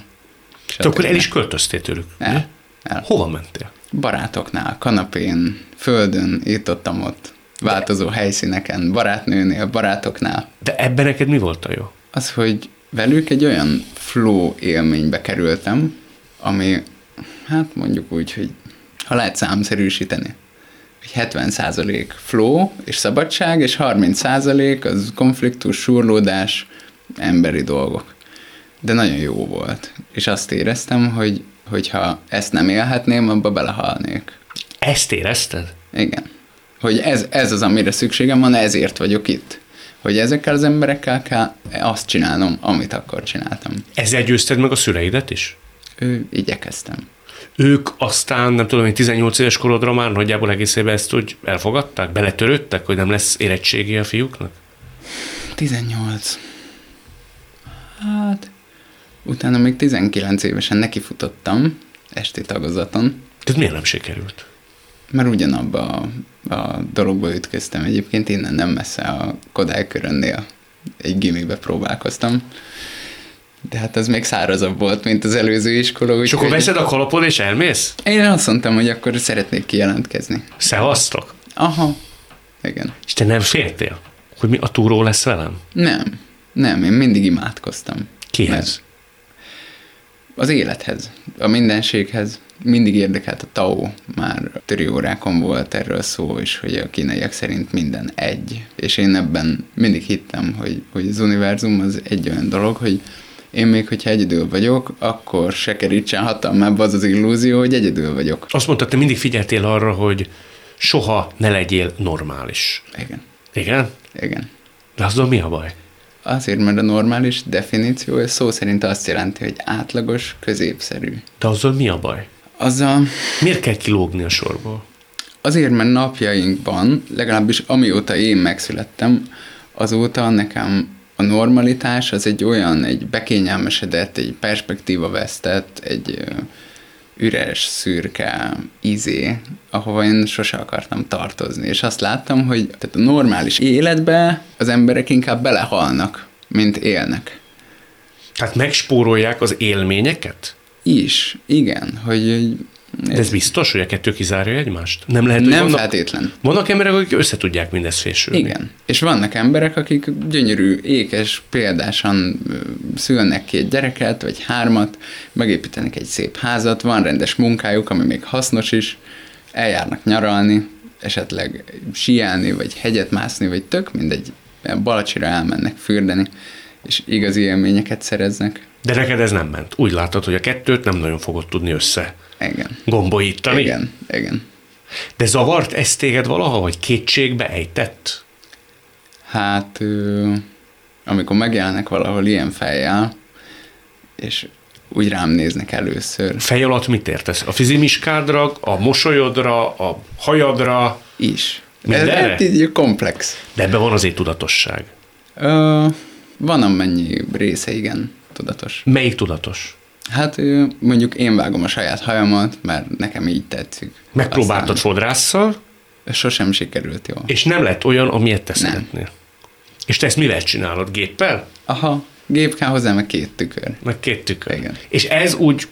Te akkor el is költöztél tőlük? El, el. Hova mentél? Barátoknál, kanapén, földön, itt ott, ott, változó helyszíneken, barátnőnél, barátoknál. De ebben neked mi volt a jó? Az, hogy velük egy olyan flow élménybe kerültem, ami, hát mondjuk úgy, hogy ha lehet számszerűsíteni, 70% flow és szabadság, és 30% az konfliktus, surlódás, emberi dolgok. De nagyon jó volt. És azt éreztem, hogy hogyha ezt nem élhetném, abba belehalnék. Ezt érezted? Igen. Hogy ez, ez az, amire szükségem van, ezért vagyok itt. Hogy ezekkel az emberekkel kell azt csinálnom, amit akkor csináltam. Ezzel győzted meg a szüleidet is? Ő, igyekeztem. Ők aztán, nem tudom, hogy 18 éves korodra már nagyjából egészében ezt úgy elfogadták? Beletörődtek, hogy nem lesz érettségi a fiúknak? 18. Hát, utána még 19 évesen nekifutottam esti tagozaton. Tehát miért nem sikerült? Mert ugyanabba a, a dologba ütköztem. Egyébként innen nem messze a Kodály körönnél egy gimibe próbálkoztam. De hát az még szárazabb volt, mint az előző iskola. És akkor veszed a kalapod és elmész? Én azt mondtam, hogy akkor szeretnék kijelentkezni. Szevasztok? Aha, igen. És te nem féltél, hogy mi a túró lesz velem? Nem, nem, én mindig imádkoztam. Kihez? Az élethez, a mindenséghez. Mindig érdekelt a Tao, már töri órákon volt erről szó, és hogy a kínaiak szerint minden egy. És én ebben mindig hittem, hogy, hogy az univerzum az egy olyan dolog, hogy én még, hogyha egyedül vagyok, akkor se kerítsen hatalmába az az illúzió, hogy egyedül vagyok. Azt mondtad, te mindig figyeltél arra, hogy soha ne legyél normális. Igen. Igen? Igen. De azzal mi a baj? Azért, mert a normális definíció szó szerint azt jelenti, hogy átlagos, középszerű. De azzal mi a baj? Azzal... Miért kell kilógni a sorból? Azért, mert napjainkban, legalábbis amióta én megszülettem, azóta nekem a normalitás az egy olyan, egy bekényelmesedett, egy perspektíva vesztett, egy üres, szürke izé, ahova én sose akartam tartozni. És azt láttam, hogy tehát a normális életbe az emberek inkább belehalnak, mint élnek. Tehát megspórolják az élményeket? Is, igen, hogy de ez biztos, hogy a kettő kizárja egymást? Nem lehet, hogy Nem vannak, feltétlen. Vannak emberek, akik össze tudják mindezt fésülni. Igen. És vannak emberek, akik gyönyörű, ékes, példásan szülnek két gyereket, vagy hármat, megépítenek egy szép házat, van rendes munkájuk, ami még hasznos is, eljárnak nyaralni, esetleg síelni, vagy hegyet mászni, vagy tök mindegy, Balacsira elmennek fürdeni, és igazi élményeket szereznek. De neked ez nem ment. Úgy látod, hogy a kettőt nem nagyon fogod tudni össze igen. gombolítani. Igen, igen. De zavart ez téged valaha, vagy kétségbe ejtett? Hát, amikor megjelennek valahol ilyen fejjel, és úgy rám néznek először. Fej alatt mit értesz? A fizimiskádra, a mosolyodra, a hajadra? Is. Mindenre? Ez így komplex. De ebben van azért tudatosság. Ö, van amennyi része, igen, tudatos. Melyik tudatos? Hát mondjuk én vágom a saját hajamat, mert nekem így tetszik. Megpróbáltad Aztán fodrásszal? Sosem sikerült jól. És nem lett olyan, amilyet te Nem. szeretnél? És te ezt mivel csinálod? Géppel? Aha, gép kell hozzá, meg két tükör. Meg két tükör. Igen. És ez úgy,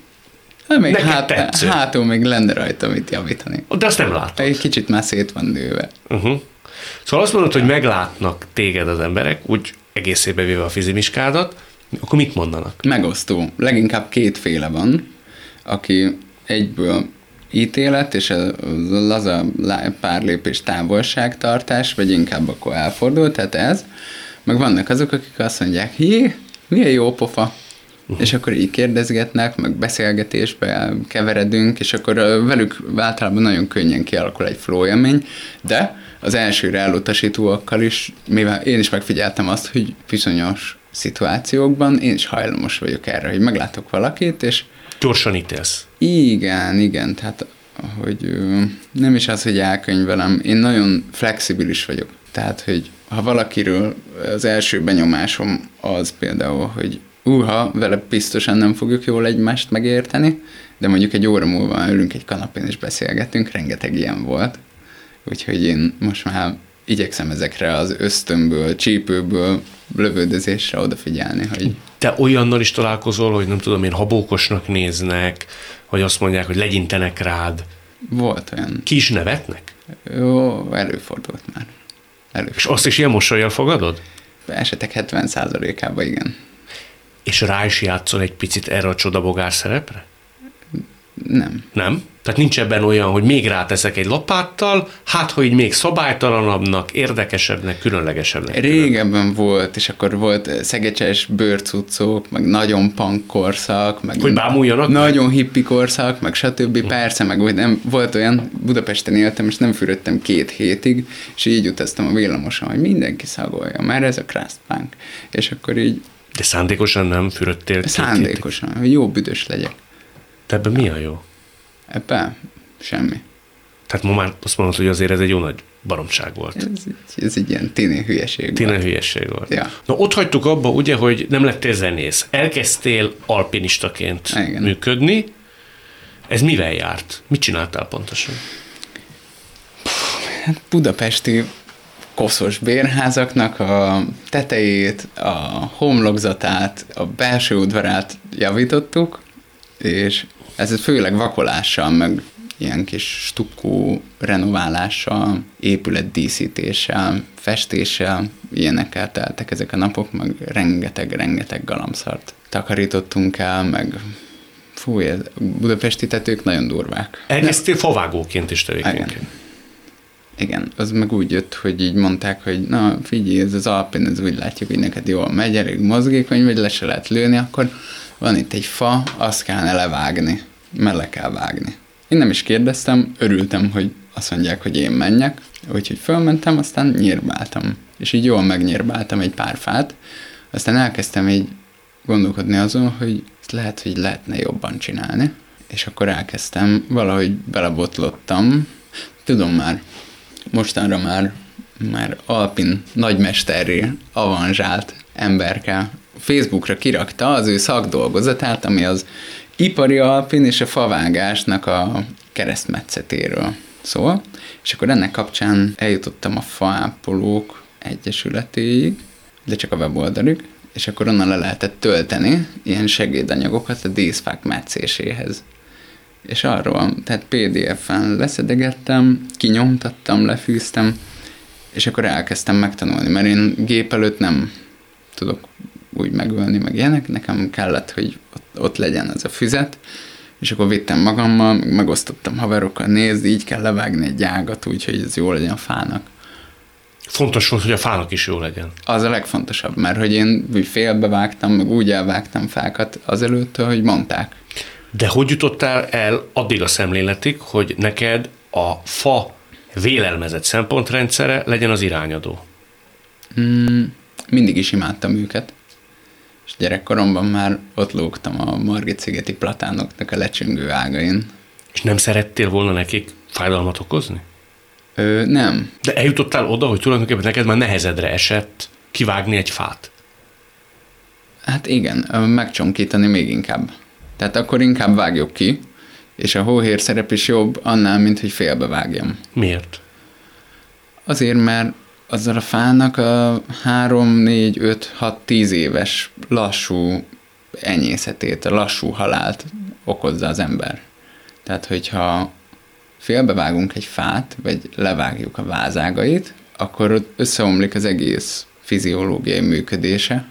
Hát még hát, tetsző. hátul még lenne rajta mit javítani. de azt nem látod. Egy kicsit már szét van nőve. Uh-huh. Szóval azt mondod, hogy meglátnak téged az emberek, úgy egészébe véve a fizimiskádat, akkor mit mondanak? Megosztó. Leginkább kétféle van, aki egyből ítélet, és a laza pár lépés távolságtartás, vagy inkább akkor elfordul, tehát ez. Meg vannak azok, akik azt mondják, hé, milyen jó pofa, Uh-huh. És akkor így kérdezgetnek, meg beszélgetésbe keveredünk, és akkor velük általában nagyon könnyen kialakul egy flow élmény, de az elsőre elutasítóakkal is, mivel én is megfigyeltem azt, hogy bizonyos szituációkban én is hajlamos vagyok erre, hogy meglátok valakit, és Gyorsan ítélsz. igen, igen, tehát hogy nem is az, hogy elkönyvelem, én nagyon flexibilis vagyok. Tehát, hogy ha valakiről az első benyomásom az például, hogy uha, vele biztosan nem fogjuk jól egymást megérteni, de mondjuk egy óra múlva ülünk egy kanapén és beszélgetünk, rengeteg ilyen volt. Úgyhogy én most már igyekszem ezekre az ösztönből, csípőből, lövöldözésre odafigyelni, hogy... Te olyannal is találkozol, hogy nem tudom én, habókosnak néznek, vagy azt mondják, hogy legyintenek rád. Volt olyan. Ki is nevetnek? Jó, előfordult már. Előfordult. És azt is ilyen mosolyjal fogadod? Esetek 70%-ában igen. És rá is játszol egy picit erre a csodabogár szerepre? Nem. Nem? Tehát nincs ebben olyan, hogy még ráteszek egy lapáttal, hát ha így még szabálytalanabbnak, érdekesebbnek, különlegesebbnek. Régebben volt, és akkor volt szegecses bőrcuccok, meg nagyon punk korszak, meg hogy bámuljanak? Nagyon hippi korszak, meg stb. Persze, meg hogy nem, volt olyan, Budapesten éltem, és nem fürödtem két hétig, és így utaztam a villamoson, hogy mindenki szagolja, mert ez a crust punk. És akkor így... De szándékosan nem fürödtél? Szándékosan, hogy jó büdös legyek. Te ebben mi a jó? Ebben? Semmi. Tehát ma már azt mondod, hogy azért ez egy jó nagy baromság volt. Ez, ez egy ilyen tini hülyeség tini volt. hülyeség volt. Ja. Na ott hagytuk abba, ugye, hogy nem lettél zenész. Elkezdtél alpinistaként Igen. működni. Ez mivel járt? Mit csináltál pontosan? Hát budapesti koszos bérházaknak a tetejét, a homlokzatát, a belső udvarát javítottuk, és ez főleg vakolással, meg ilyen kis stukkó renoválással, épületdíszítéssel, festéssel, ilyenekkel teltek ezek a napok, meg rengeteg-rengeteg galamszart takarítottunk el, meg fú, ez, budapesti tetők nagyon durvák. Elkezdtél favágóként is tevékenykedni. Igen. Igen, az meg úgy jött, hogy így mondták, hogy na figyelj, ez az Alpin, ez úgy látjuk, hogy neked jól megy, elég mozgékony, vagy le se lehet lőni, akkor van itt egy fa, azt kellene levágni, mert le kell vágni. Én nem is kérdeztem, örültem, hogy azt mondják, hogy én menjek, úgyhogy fölmentem, aztán nyírbáltam. És így jól megnyírbáltam egy pár fát, aztán elkezdtem így gondolkodni azon, hogy lehet, hogy lehetne jobban csinálni. És akkor elkezdtem, valahogy belebotlottam, tudom már, mostanra már, már Alpin nagymesterré avanzsált emberke Facebookra kirakta az ő szakdolgozatát, ami az ipari alpin és a favágásnak a keresztmetszetéről szól, és akkor ennek kapcsán eljutottam a Faápolók Egyesületéig, de csak a weboldaluk, és akkor onnan le lehetett tölteni ilyen segédanyagokat a díszfák metszéséhez. És arról, tehát PDF-en leszedegettem, kinyomtattam, lefűztem, és akkor elkezdtem megtanulni, mert én gép előtt nem tudok úgy megölni, meg ilyenek, nekem kellett, hogy ott, ott legyen az a füzet, és akkor vittem magammal, megosztottam haverokkal, nézd, így kell levágni egy ágat, úgyhogy ez jó legyen a fának. Fontos volt, hogy a fának is jó legyen. Az a legfontosabb, mert hogy én félbevágtam, meg úgy elvágtam fákat azelőtt, hogy mondták. De hogy jutottál el addig a szemléletig, hogy neked a fa vélelmezett szempontrendszere legyen az irányadó? Mm, mindig is imádtam őket és gyerekkoromban már ott lógtam a Margit-szigeti platánoknak a lecsüngő ágain. És nem szerettél volna nekik fájdalmat okozni? Ö, nem. De eljutottál oda, hogy tulajdonképpen neked már nehezedre esett kivágni egy fát? Hát igen, megcsonkítani még inkább. Tehát akkor inkább vágjuk ki, és a hóhér szerep is jobb annál, mint hogy félbevágjam. Miért? Azért, mert azzal a fának a 3, 4, 5, 6, 10 éves lassú enyészetét, a lassú halált okozza az ember. Tehát, hogyha félbevágunk egy fát, vagy levágjuk a vázágait, akkor ott összeomlik az egész fiziológiai működése.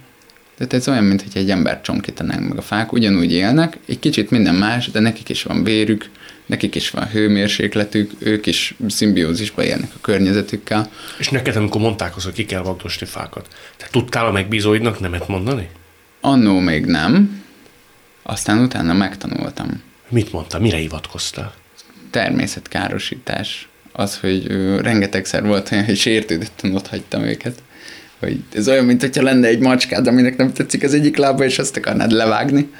Tehát ez olyan, mint hogy egy ember csonkítanánk meg a fák, ugyanúgy élnek, egy kicsit minden más, de nekik is van vérük, nekik is van hőmérsékletük, ők is szimbiózisba élnek a környezetükkel. És neked, amikor mondták azt, hogy ki kell vagdosni fákat, te tudtál a megbízóidnak nemet mondani? Annó még nem, aztán utána megtanultam. Mit mondta? Mire hivatkoztál? Természetkárosítás. Az, hogy rengetegszer volt olyan, hogy sértődötten ott hagytam őket. Hogy ez olyan, mint hogyha lenne egy macskád, aminek nem tetszik az egyik lába, és azt akarnád levágni,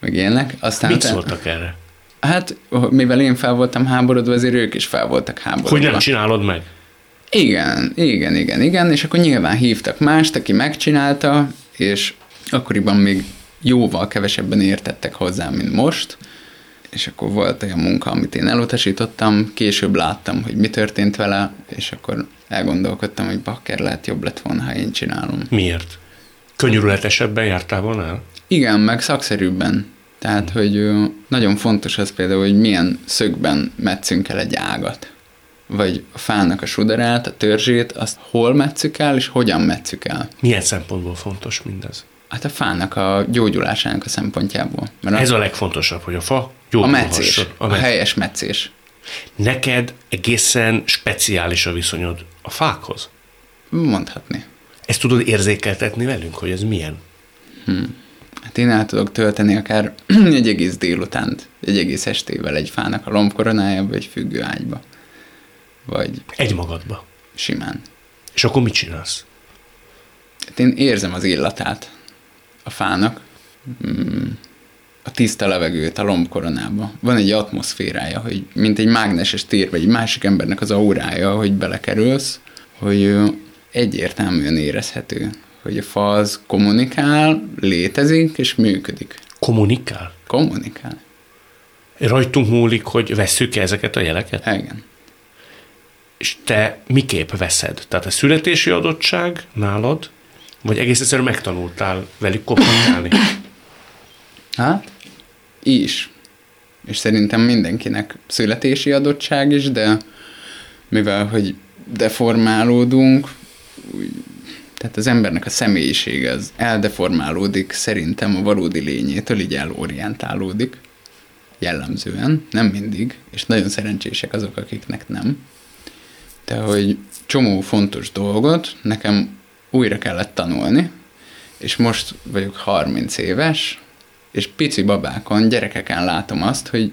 meg ilyenek. Aztán Mit szóltak erre? Hát, mivel én fel voltam háborodva, azért ők is fel voltak háborodva. Hogy nem csinálod meg? Igen, igen, igen, igen, és akkor nyilván hívtak mást, aki megcsinálta, és akkoriban még jóval kevesebben értettek hozzá, mint most, és akkor volt olyan munka, amit én elutasítottam, később láttam, hogy mi történt vele, és akkor elgondolkodtam, hogy bakker lehet jobb lett volna, ha én csinálom. Miért? Könnyűrületesebben jártál volna el? Igen, meg szakszerűbben. Tehát, hogy nagyon fontos az például, hogy milyen szögben metszünk el egy ágat. Vagy a fának a sudarát, a törzsét, azt hol metszük el, és hogyan metszük el. Milyen szempontból fontos mindez? Hát a fának a gyógyulásának a szempontjából. Mert a, Ez a legfontosabb, hogy a fa a meccés, a, a helyes meccés. Neked egészen speciális a viszonyod a fákhoz? Mondhatni. Ezt tudod érzékeltetni velünk, hogy ez milyen? Hmm. Én el tudok tölteni akár [CLEARS THROAT] egy egész délutánt, egy egész estével egy fának a lombkoronájába, egy függő ágyba. Vagy... Egy magadba. Simán. És akkor mit csinálsz? Hát én érzem az illatát a fának, hmm. a tiszta levegőt a lombkoronába. Van egy atmoszférája, hogy mint egy mágneses tér, vagy egy másik embernek az aurája, hogy belekerülsz, hogy egyértelműen érezhető, hogy a fa az kommunikál, létezik és működik. Kommunikál? Kommunikál. Rajtunk múlik, hogy vesszük ezeket a jeleket? Igen. És te miképp veszed? Tehát a születési adottság nálad, vagy egész egyszerűen megtanultál velük kommunikálni? [COUGHS] Hát, is. És szerintem mindenkinek születési adottság is, de mivel, hogy deformálódunk, tehát az embernek a személyisége az eldeformálódik szerintem a valódi lényétől, így elorientálódik jellemzően, nem mindig, és nagyon szerencsések azok, akiknek nem. De hogy csomó fontos dolgot nekem újra kellett tanulni, és most vagyok 30 éves, és pici babákon, gyerekeken látom azt, hogy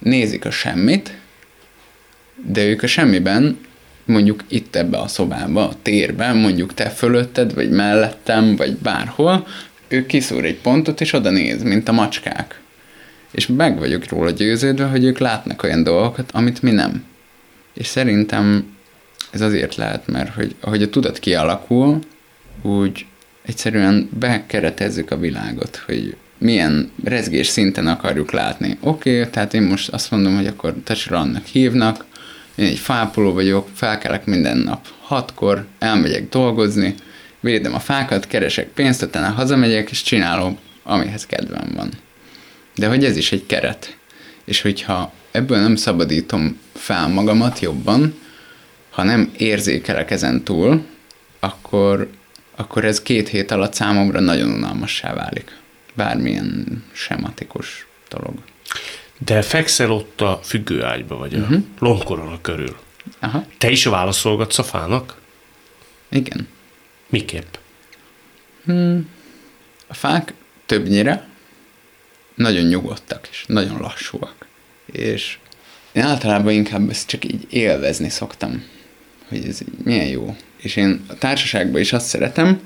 nézik a semmit, de ők a semmiben mondjuk itt ebbe a szobába, a térben, mondjuk te fölötted, vagy mellettem, vagy bárhol, ő kiszúr egy pontot, és oda néz, mint a macskák. És meg vagyok róla győződve, hogy ők látnak olyan dolgokat, amit mi nem. És szerintem ez azért lehet, mert hogy ahogy a tudat kialakul, úgy egyszerűen bekeretezzük a világot, hogy milyen rezgés szinten akarjuk látni. Oké, okay, tehát én most azt mondom, hogy akkor tesra annak hívnak, én egy fápoló vagyok, felkelek minden nap hatkor, elmegyek dolgozni, védem a fákat, keresek pénzt, utána hazamegyek, és csinálom, amihez kedvem van. De hogy ez is egy keret. És hogyha ebből nem szabadítom fel magamat jobban, ha nem érzékelek ezen túl, akkor, akkor ez két hét alatt számomra nagyon unalmassá válik. Bármilyen sematikus dolog. De fekszel ott a függőágyba, vagy uh-huh. a mhm. lombkorona körül. Aha. Te is válaszolgatsz a fának? Igen. Miképp? Hmm. A fák többnyire nagyon nyugodtak, és nagyon lassúak. És én általában inkább ezt csak így élvezni szoktam, hogy ez így milyen jó. És én a társaságban is azt szeretem,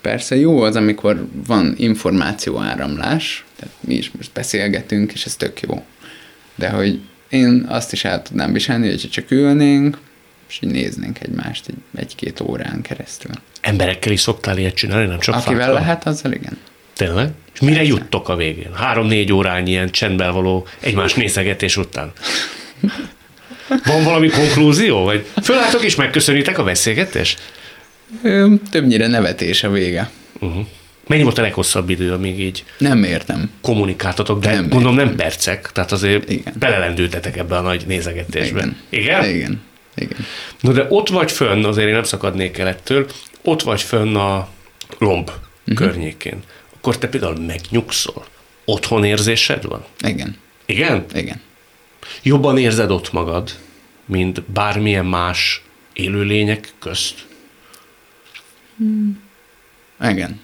Persze jó az, amikor van információ áramlás, tehát mi is most beszélgetünk, és ez tök jó. De hogy én azt is el tudnám viselni, hogy csak ülnénk, és így néznénk egymást egy, egy-két órán keresztül. Emberekkel is szoktál ilyet csinálni, nem csak Akivel fákkal? lehet, azzal igen. Tényleg? És mire Persze. juttok a végén? Három-négy órányi ilyen csendben való egymás nézegetés után. Van valami konklúzió? Vagy fölálltok és megköszönitek a beszélgetést? Többnyire nevetés a vége. Uh-huh. Mennyi volt a leghosszabb idő, amíg így nem értem. kommunikáltatok, de nem gondolom értem. nem percek, tehát azért Igen. belelendültetek ebbe a nagy nézegetésbe. Igen? Igen. Igen. Igen. No de ott vagy fönn, azért én nem szakadnék el ettől, ott vagy fönn a lomb uh-huh. környékén. Akkor te például megnyugszol? Otthon érzésed van? Igen. Igen? Igen. Jobban érzed ott magad, mint bármilyen más élőlények közt? Hmm. Igen.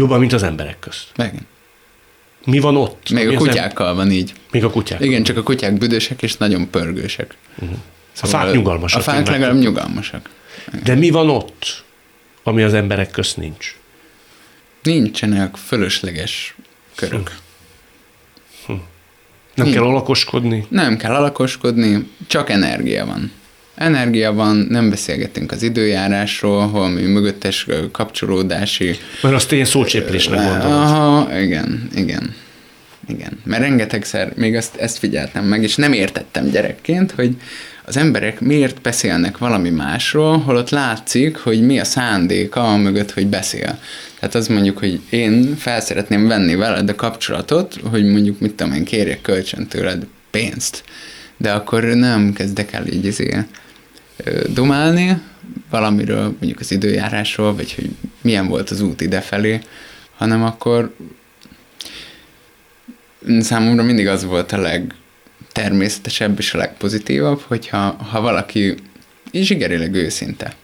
Jobban, mint az emberek közt. Igen. Mi van ott? Még a kutyákkal nem... van így. Még a kutyák. Igen, csak a kutyák büdösek és nagyon pörgősek. Uh-huh. Szóval a fák nyugalmasak. A fák legalább nyugalmasak. De mi van ott, ami az emberek közt nincs? Nincsenek fölösleges körök. Hm. Nem Nincs. kell alakoskodni? Nem kell alakoskodni, csak energia van energia van, nem beszélgetünk az időjárásról, holmi mögöttes kapcsolódási... Mert azt én szócséplésnek gondolom. Aha, igen, igen. Igen, mert rengetegszer még ezt, ezt figyeltem meg, és nem értettem gyerekként, hogy az emberek miért beszélnek valami másról, holott látszik, hogy mi a szándéka mögött, hogy beszél. Tehát az mondjuk, hogy én fel szeretném venni veled a kapcsolatot, hogy mondjuk, mit tudom én, kérjek kölcsön tőled pénzt, de akkor nem kezdek el így izé, dumálni valamiről, mondjuk az időjárásról, vagy hogy milyen volt az út idefelé, hanem akkor számomra mindig az volt a legtermészetesebb és a legpozitívabb, hogyha ha valaki zsigerileg őszinte.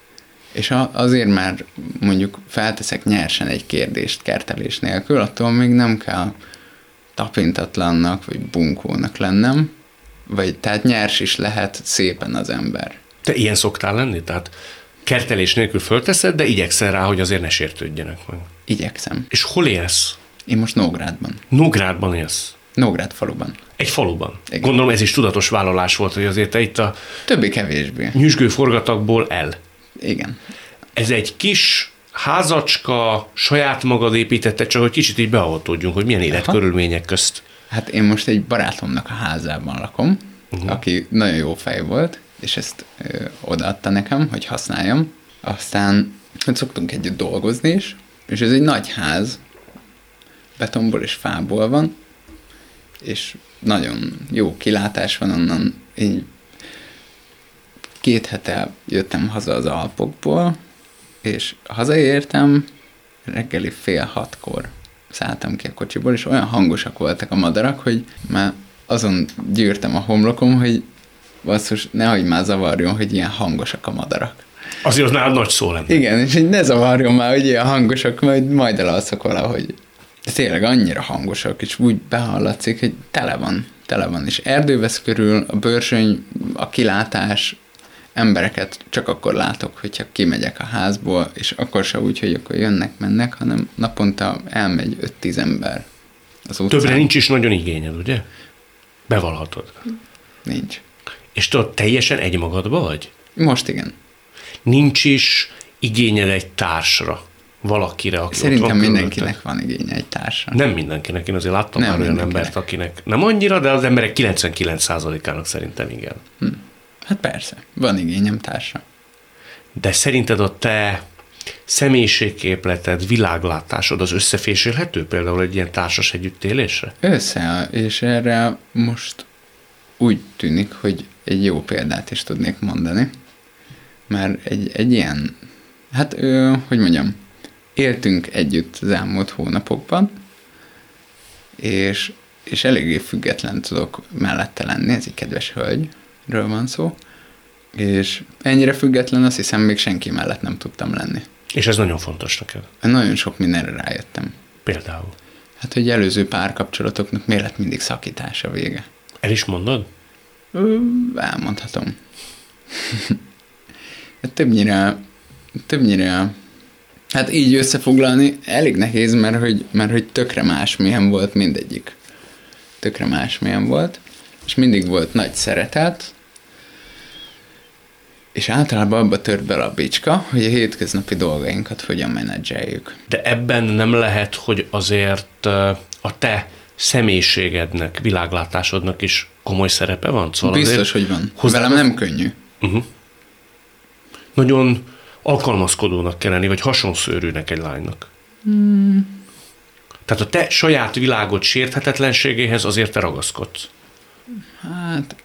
És azért már mondjuk felteszek nyersen egy kérdést kertelés nélkül, attól még nem kell tapintatlannak vagy bunkónak lennem, vagy tehát nyers is lehet szépen az ember. Te ilyen szoktál lenni? Tehát kertelés nélkül fölteszed, de igyekszel rá, hogy azért ne sértődjenek meg. Igyekszem. És hol élsz? Én most Nógrádban. Nógrádban élsz. Nógrád faluban. Egy faluban. Igen. Gondolom ez is tudatos vállalás volt, hogy azért te itt a Többé-kevésbé. nyüzsgő forgatagból el. Igen. Ez egy kis házacska, saját magad építette, csak hogy kicsit így beavatódjunk, hogy milyen életkörülmények közt. Hát én most egy barátomnak a házában lakom, uh-huh. aki nagyon jó fej volt, és ezt ö, odaadta nekem, hogy használjam. Aztán szoktunk együtt dolgozni is, és ez egy nagy ház, betonból és fából van, és nagyon jó kilátás van onnan. Így két hete jöttem haza az Alpokból, és hazaértem, reggeli fél hatkor szálltam ki a kocsiból, és olyan hangosak voltak a madarak, hogy már azon gyűrtem a homlokom, hogy basszus, nehogy már zavarjon, hogy ilyen hangosak a madarak. Azért az nálad nagy szó lenne. Igen, és hogy ne zavarjon már, hogy ilyen hangosak, majd majd elalszok valahogy. De tényleg annyira hangosak, és úgy behallatszik, hogy tele van, tele van. És erdő vesz körül, a bőrsöny, a kilátás, embereket csak akkor látok, hogyha kimegyek a házból, és akkor se úgy, hogy akkor jönnek, mennek, hanem naponta elmegy 5-10 ember az utcán. Többre nincs is nagyon igényed, ugye? Bevallhatod. Nincs. És ott teljesen egymagadba vagy? Most igen. Nincs is igényed egy társra, valakire, aki Szerintem van mindenkinek van igénye egy társra. Nem mindenkinek, én azért láttam Nem már olyan embert, akinek nem annyira, de az emberek 99%-ának szerintem igen. Hát persze, van igényem társa. De szerinted a te személyiségképleted, világlátásod az összefésülhető például egy ilyen társas együttélésre? Össze, és erre most úgy tűnik, hogy egy jó példát is tudnék mondani, mert egy, egy ilyen, hát ö, hogy mondjam, éltünk együtt az elmúlt hónapokban, és, és eléggé független tudok mellette lenni, ez egy kedves hölgyről van szó, és ennyire független azt hiszem még senki mellett nem tudtam lenni. És ez nagyon fontos neked. Nagyon sok mindenre rájöttem. Például. Hát, hogy előző párkapcsolatoknak miért lett mindig szakítás a vége? El is mondod? Elmondhatom. [LAUGHS] Többnyire, többnyire, hát így összefoglalni elég nehéz, mert hogy, mert hogy tökre más milyen volt mindegyik. Tökre más milyen volt, és mindig volt nagy szeretet, és általában abba tört bele a bicska, hogy a hétköznapi dolgainkat hogyan menedzseljük. De ebben nem lehet, hogy azért a te személyiségednek, világlátásodnak is komoly szerepe van? Szóval Biztos, azért hogy van. hozzá- Velem nem könnyű. Nagyon alkalmazkodónak kell lenni, vagy hasonszőrűnek egy lánynak. Hmm. Tehát a te saját világod sérthetetlenségéhez azért te ragaszkodsz. Hát,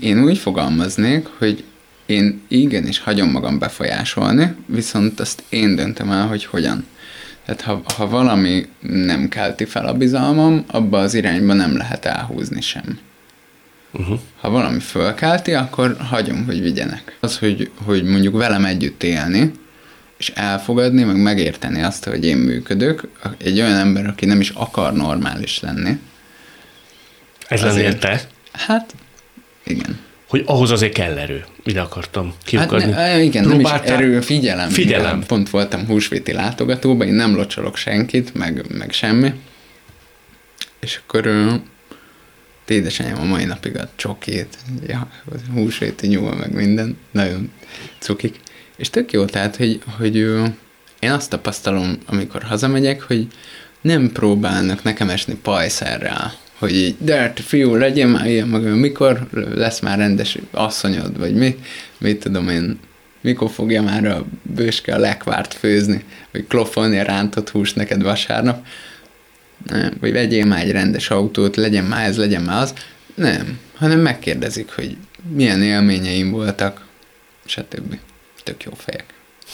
én úgy fogalmaznék, hogy én igenis hagyom magam befolyásolni, viszont azt én döntöm el, hogy hogyan. Tehát ha, ha valami nem kelti fel a bizalmam, abba az irányba nem lehet elhúzni sem. Uh-huh. Ha valami fölkelti, akkor hagyom, hogy vigyenek. Az, hogy, hogy mondjuk velem együtt élni, és elfogadni, meg megérteni azt, hogy én működök, egy olyan ember, aki nem is akar normális lenni, Ez lennél te, hát igen. Hogy ahhoz azért kell erő. Ide akartam kiukadni. Hát ne, igen, nem is Próbáltál- erő, figyelem. Figyelem. Igen, Pont voltam húsvéti látogatóban, én nem locsolok senkit, meg, meg semmi. És akkor édesanyám a mai napig a csokét, ja, húsvéti nyúl, meg minden, nagyon cukik. És tök jó, tehát, hogy, hogy én azt tapasztalom, amikor hazamegyek, hogy nem próbálnak nekem esni pajszerrel, hogy így, de hát fiú, legyen már ilyen, meg mikor lesz már rendes asszonyod, vagy mi, mit tudom én, mikor fogja már a bőske a lekvárt főzni, vagy klofolni a rántott húst neked vasárnap, nem, vagy vegyél már egy rendes autót, legyen már ez, legyen már az, nem, hanem megkérdezik, hogy milyen élményeim voltak, stb. Tök jó fejek.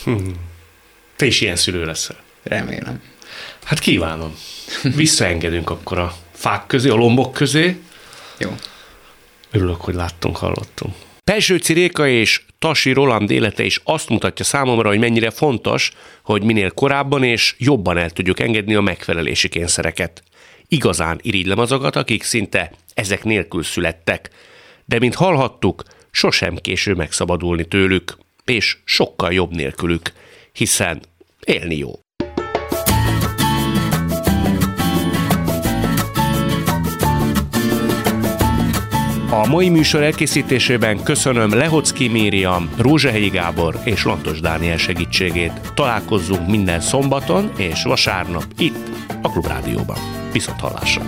Hmm. Te is ilyen szülő leszel. Remélem. Hát kívánom. Visszaengedünk akkor a fák közé, a lombok közé. Jó. Örülök, hogy láttunk, hallottunk. Pelsőci Réka és Tasi Roland élete is azt mutatja számomra, hogy mennyire fontos, hogy minél korábban és jobban el tudjuk engedni a megfelelési kényszereket. Igazán irigylem azokat, akik szinte ezek nélkül születtek, de mint hallhattuk, sosem késő megszabadulni tőlük, és sokkal jobb nélkülük, hiszen élni jó. A mai műsor elkészítésében köszönöm Lehocki Mériam, Rózsahelyi Gábor és Lantos Dániel segítségét. Találkozzunk minden szombaton és vasárnap itt a Klubrádióban. Viszont hallásra!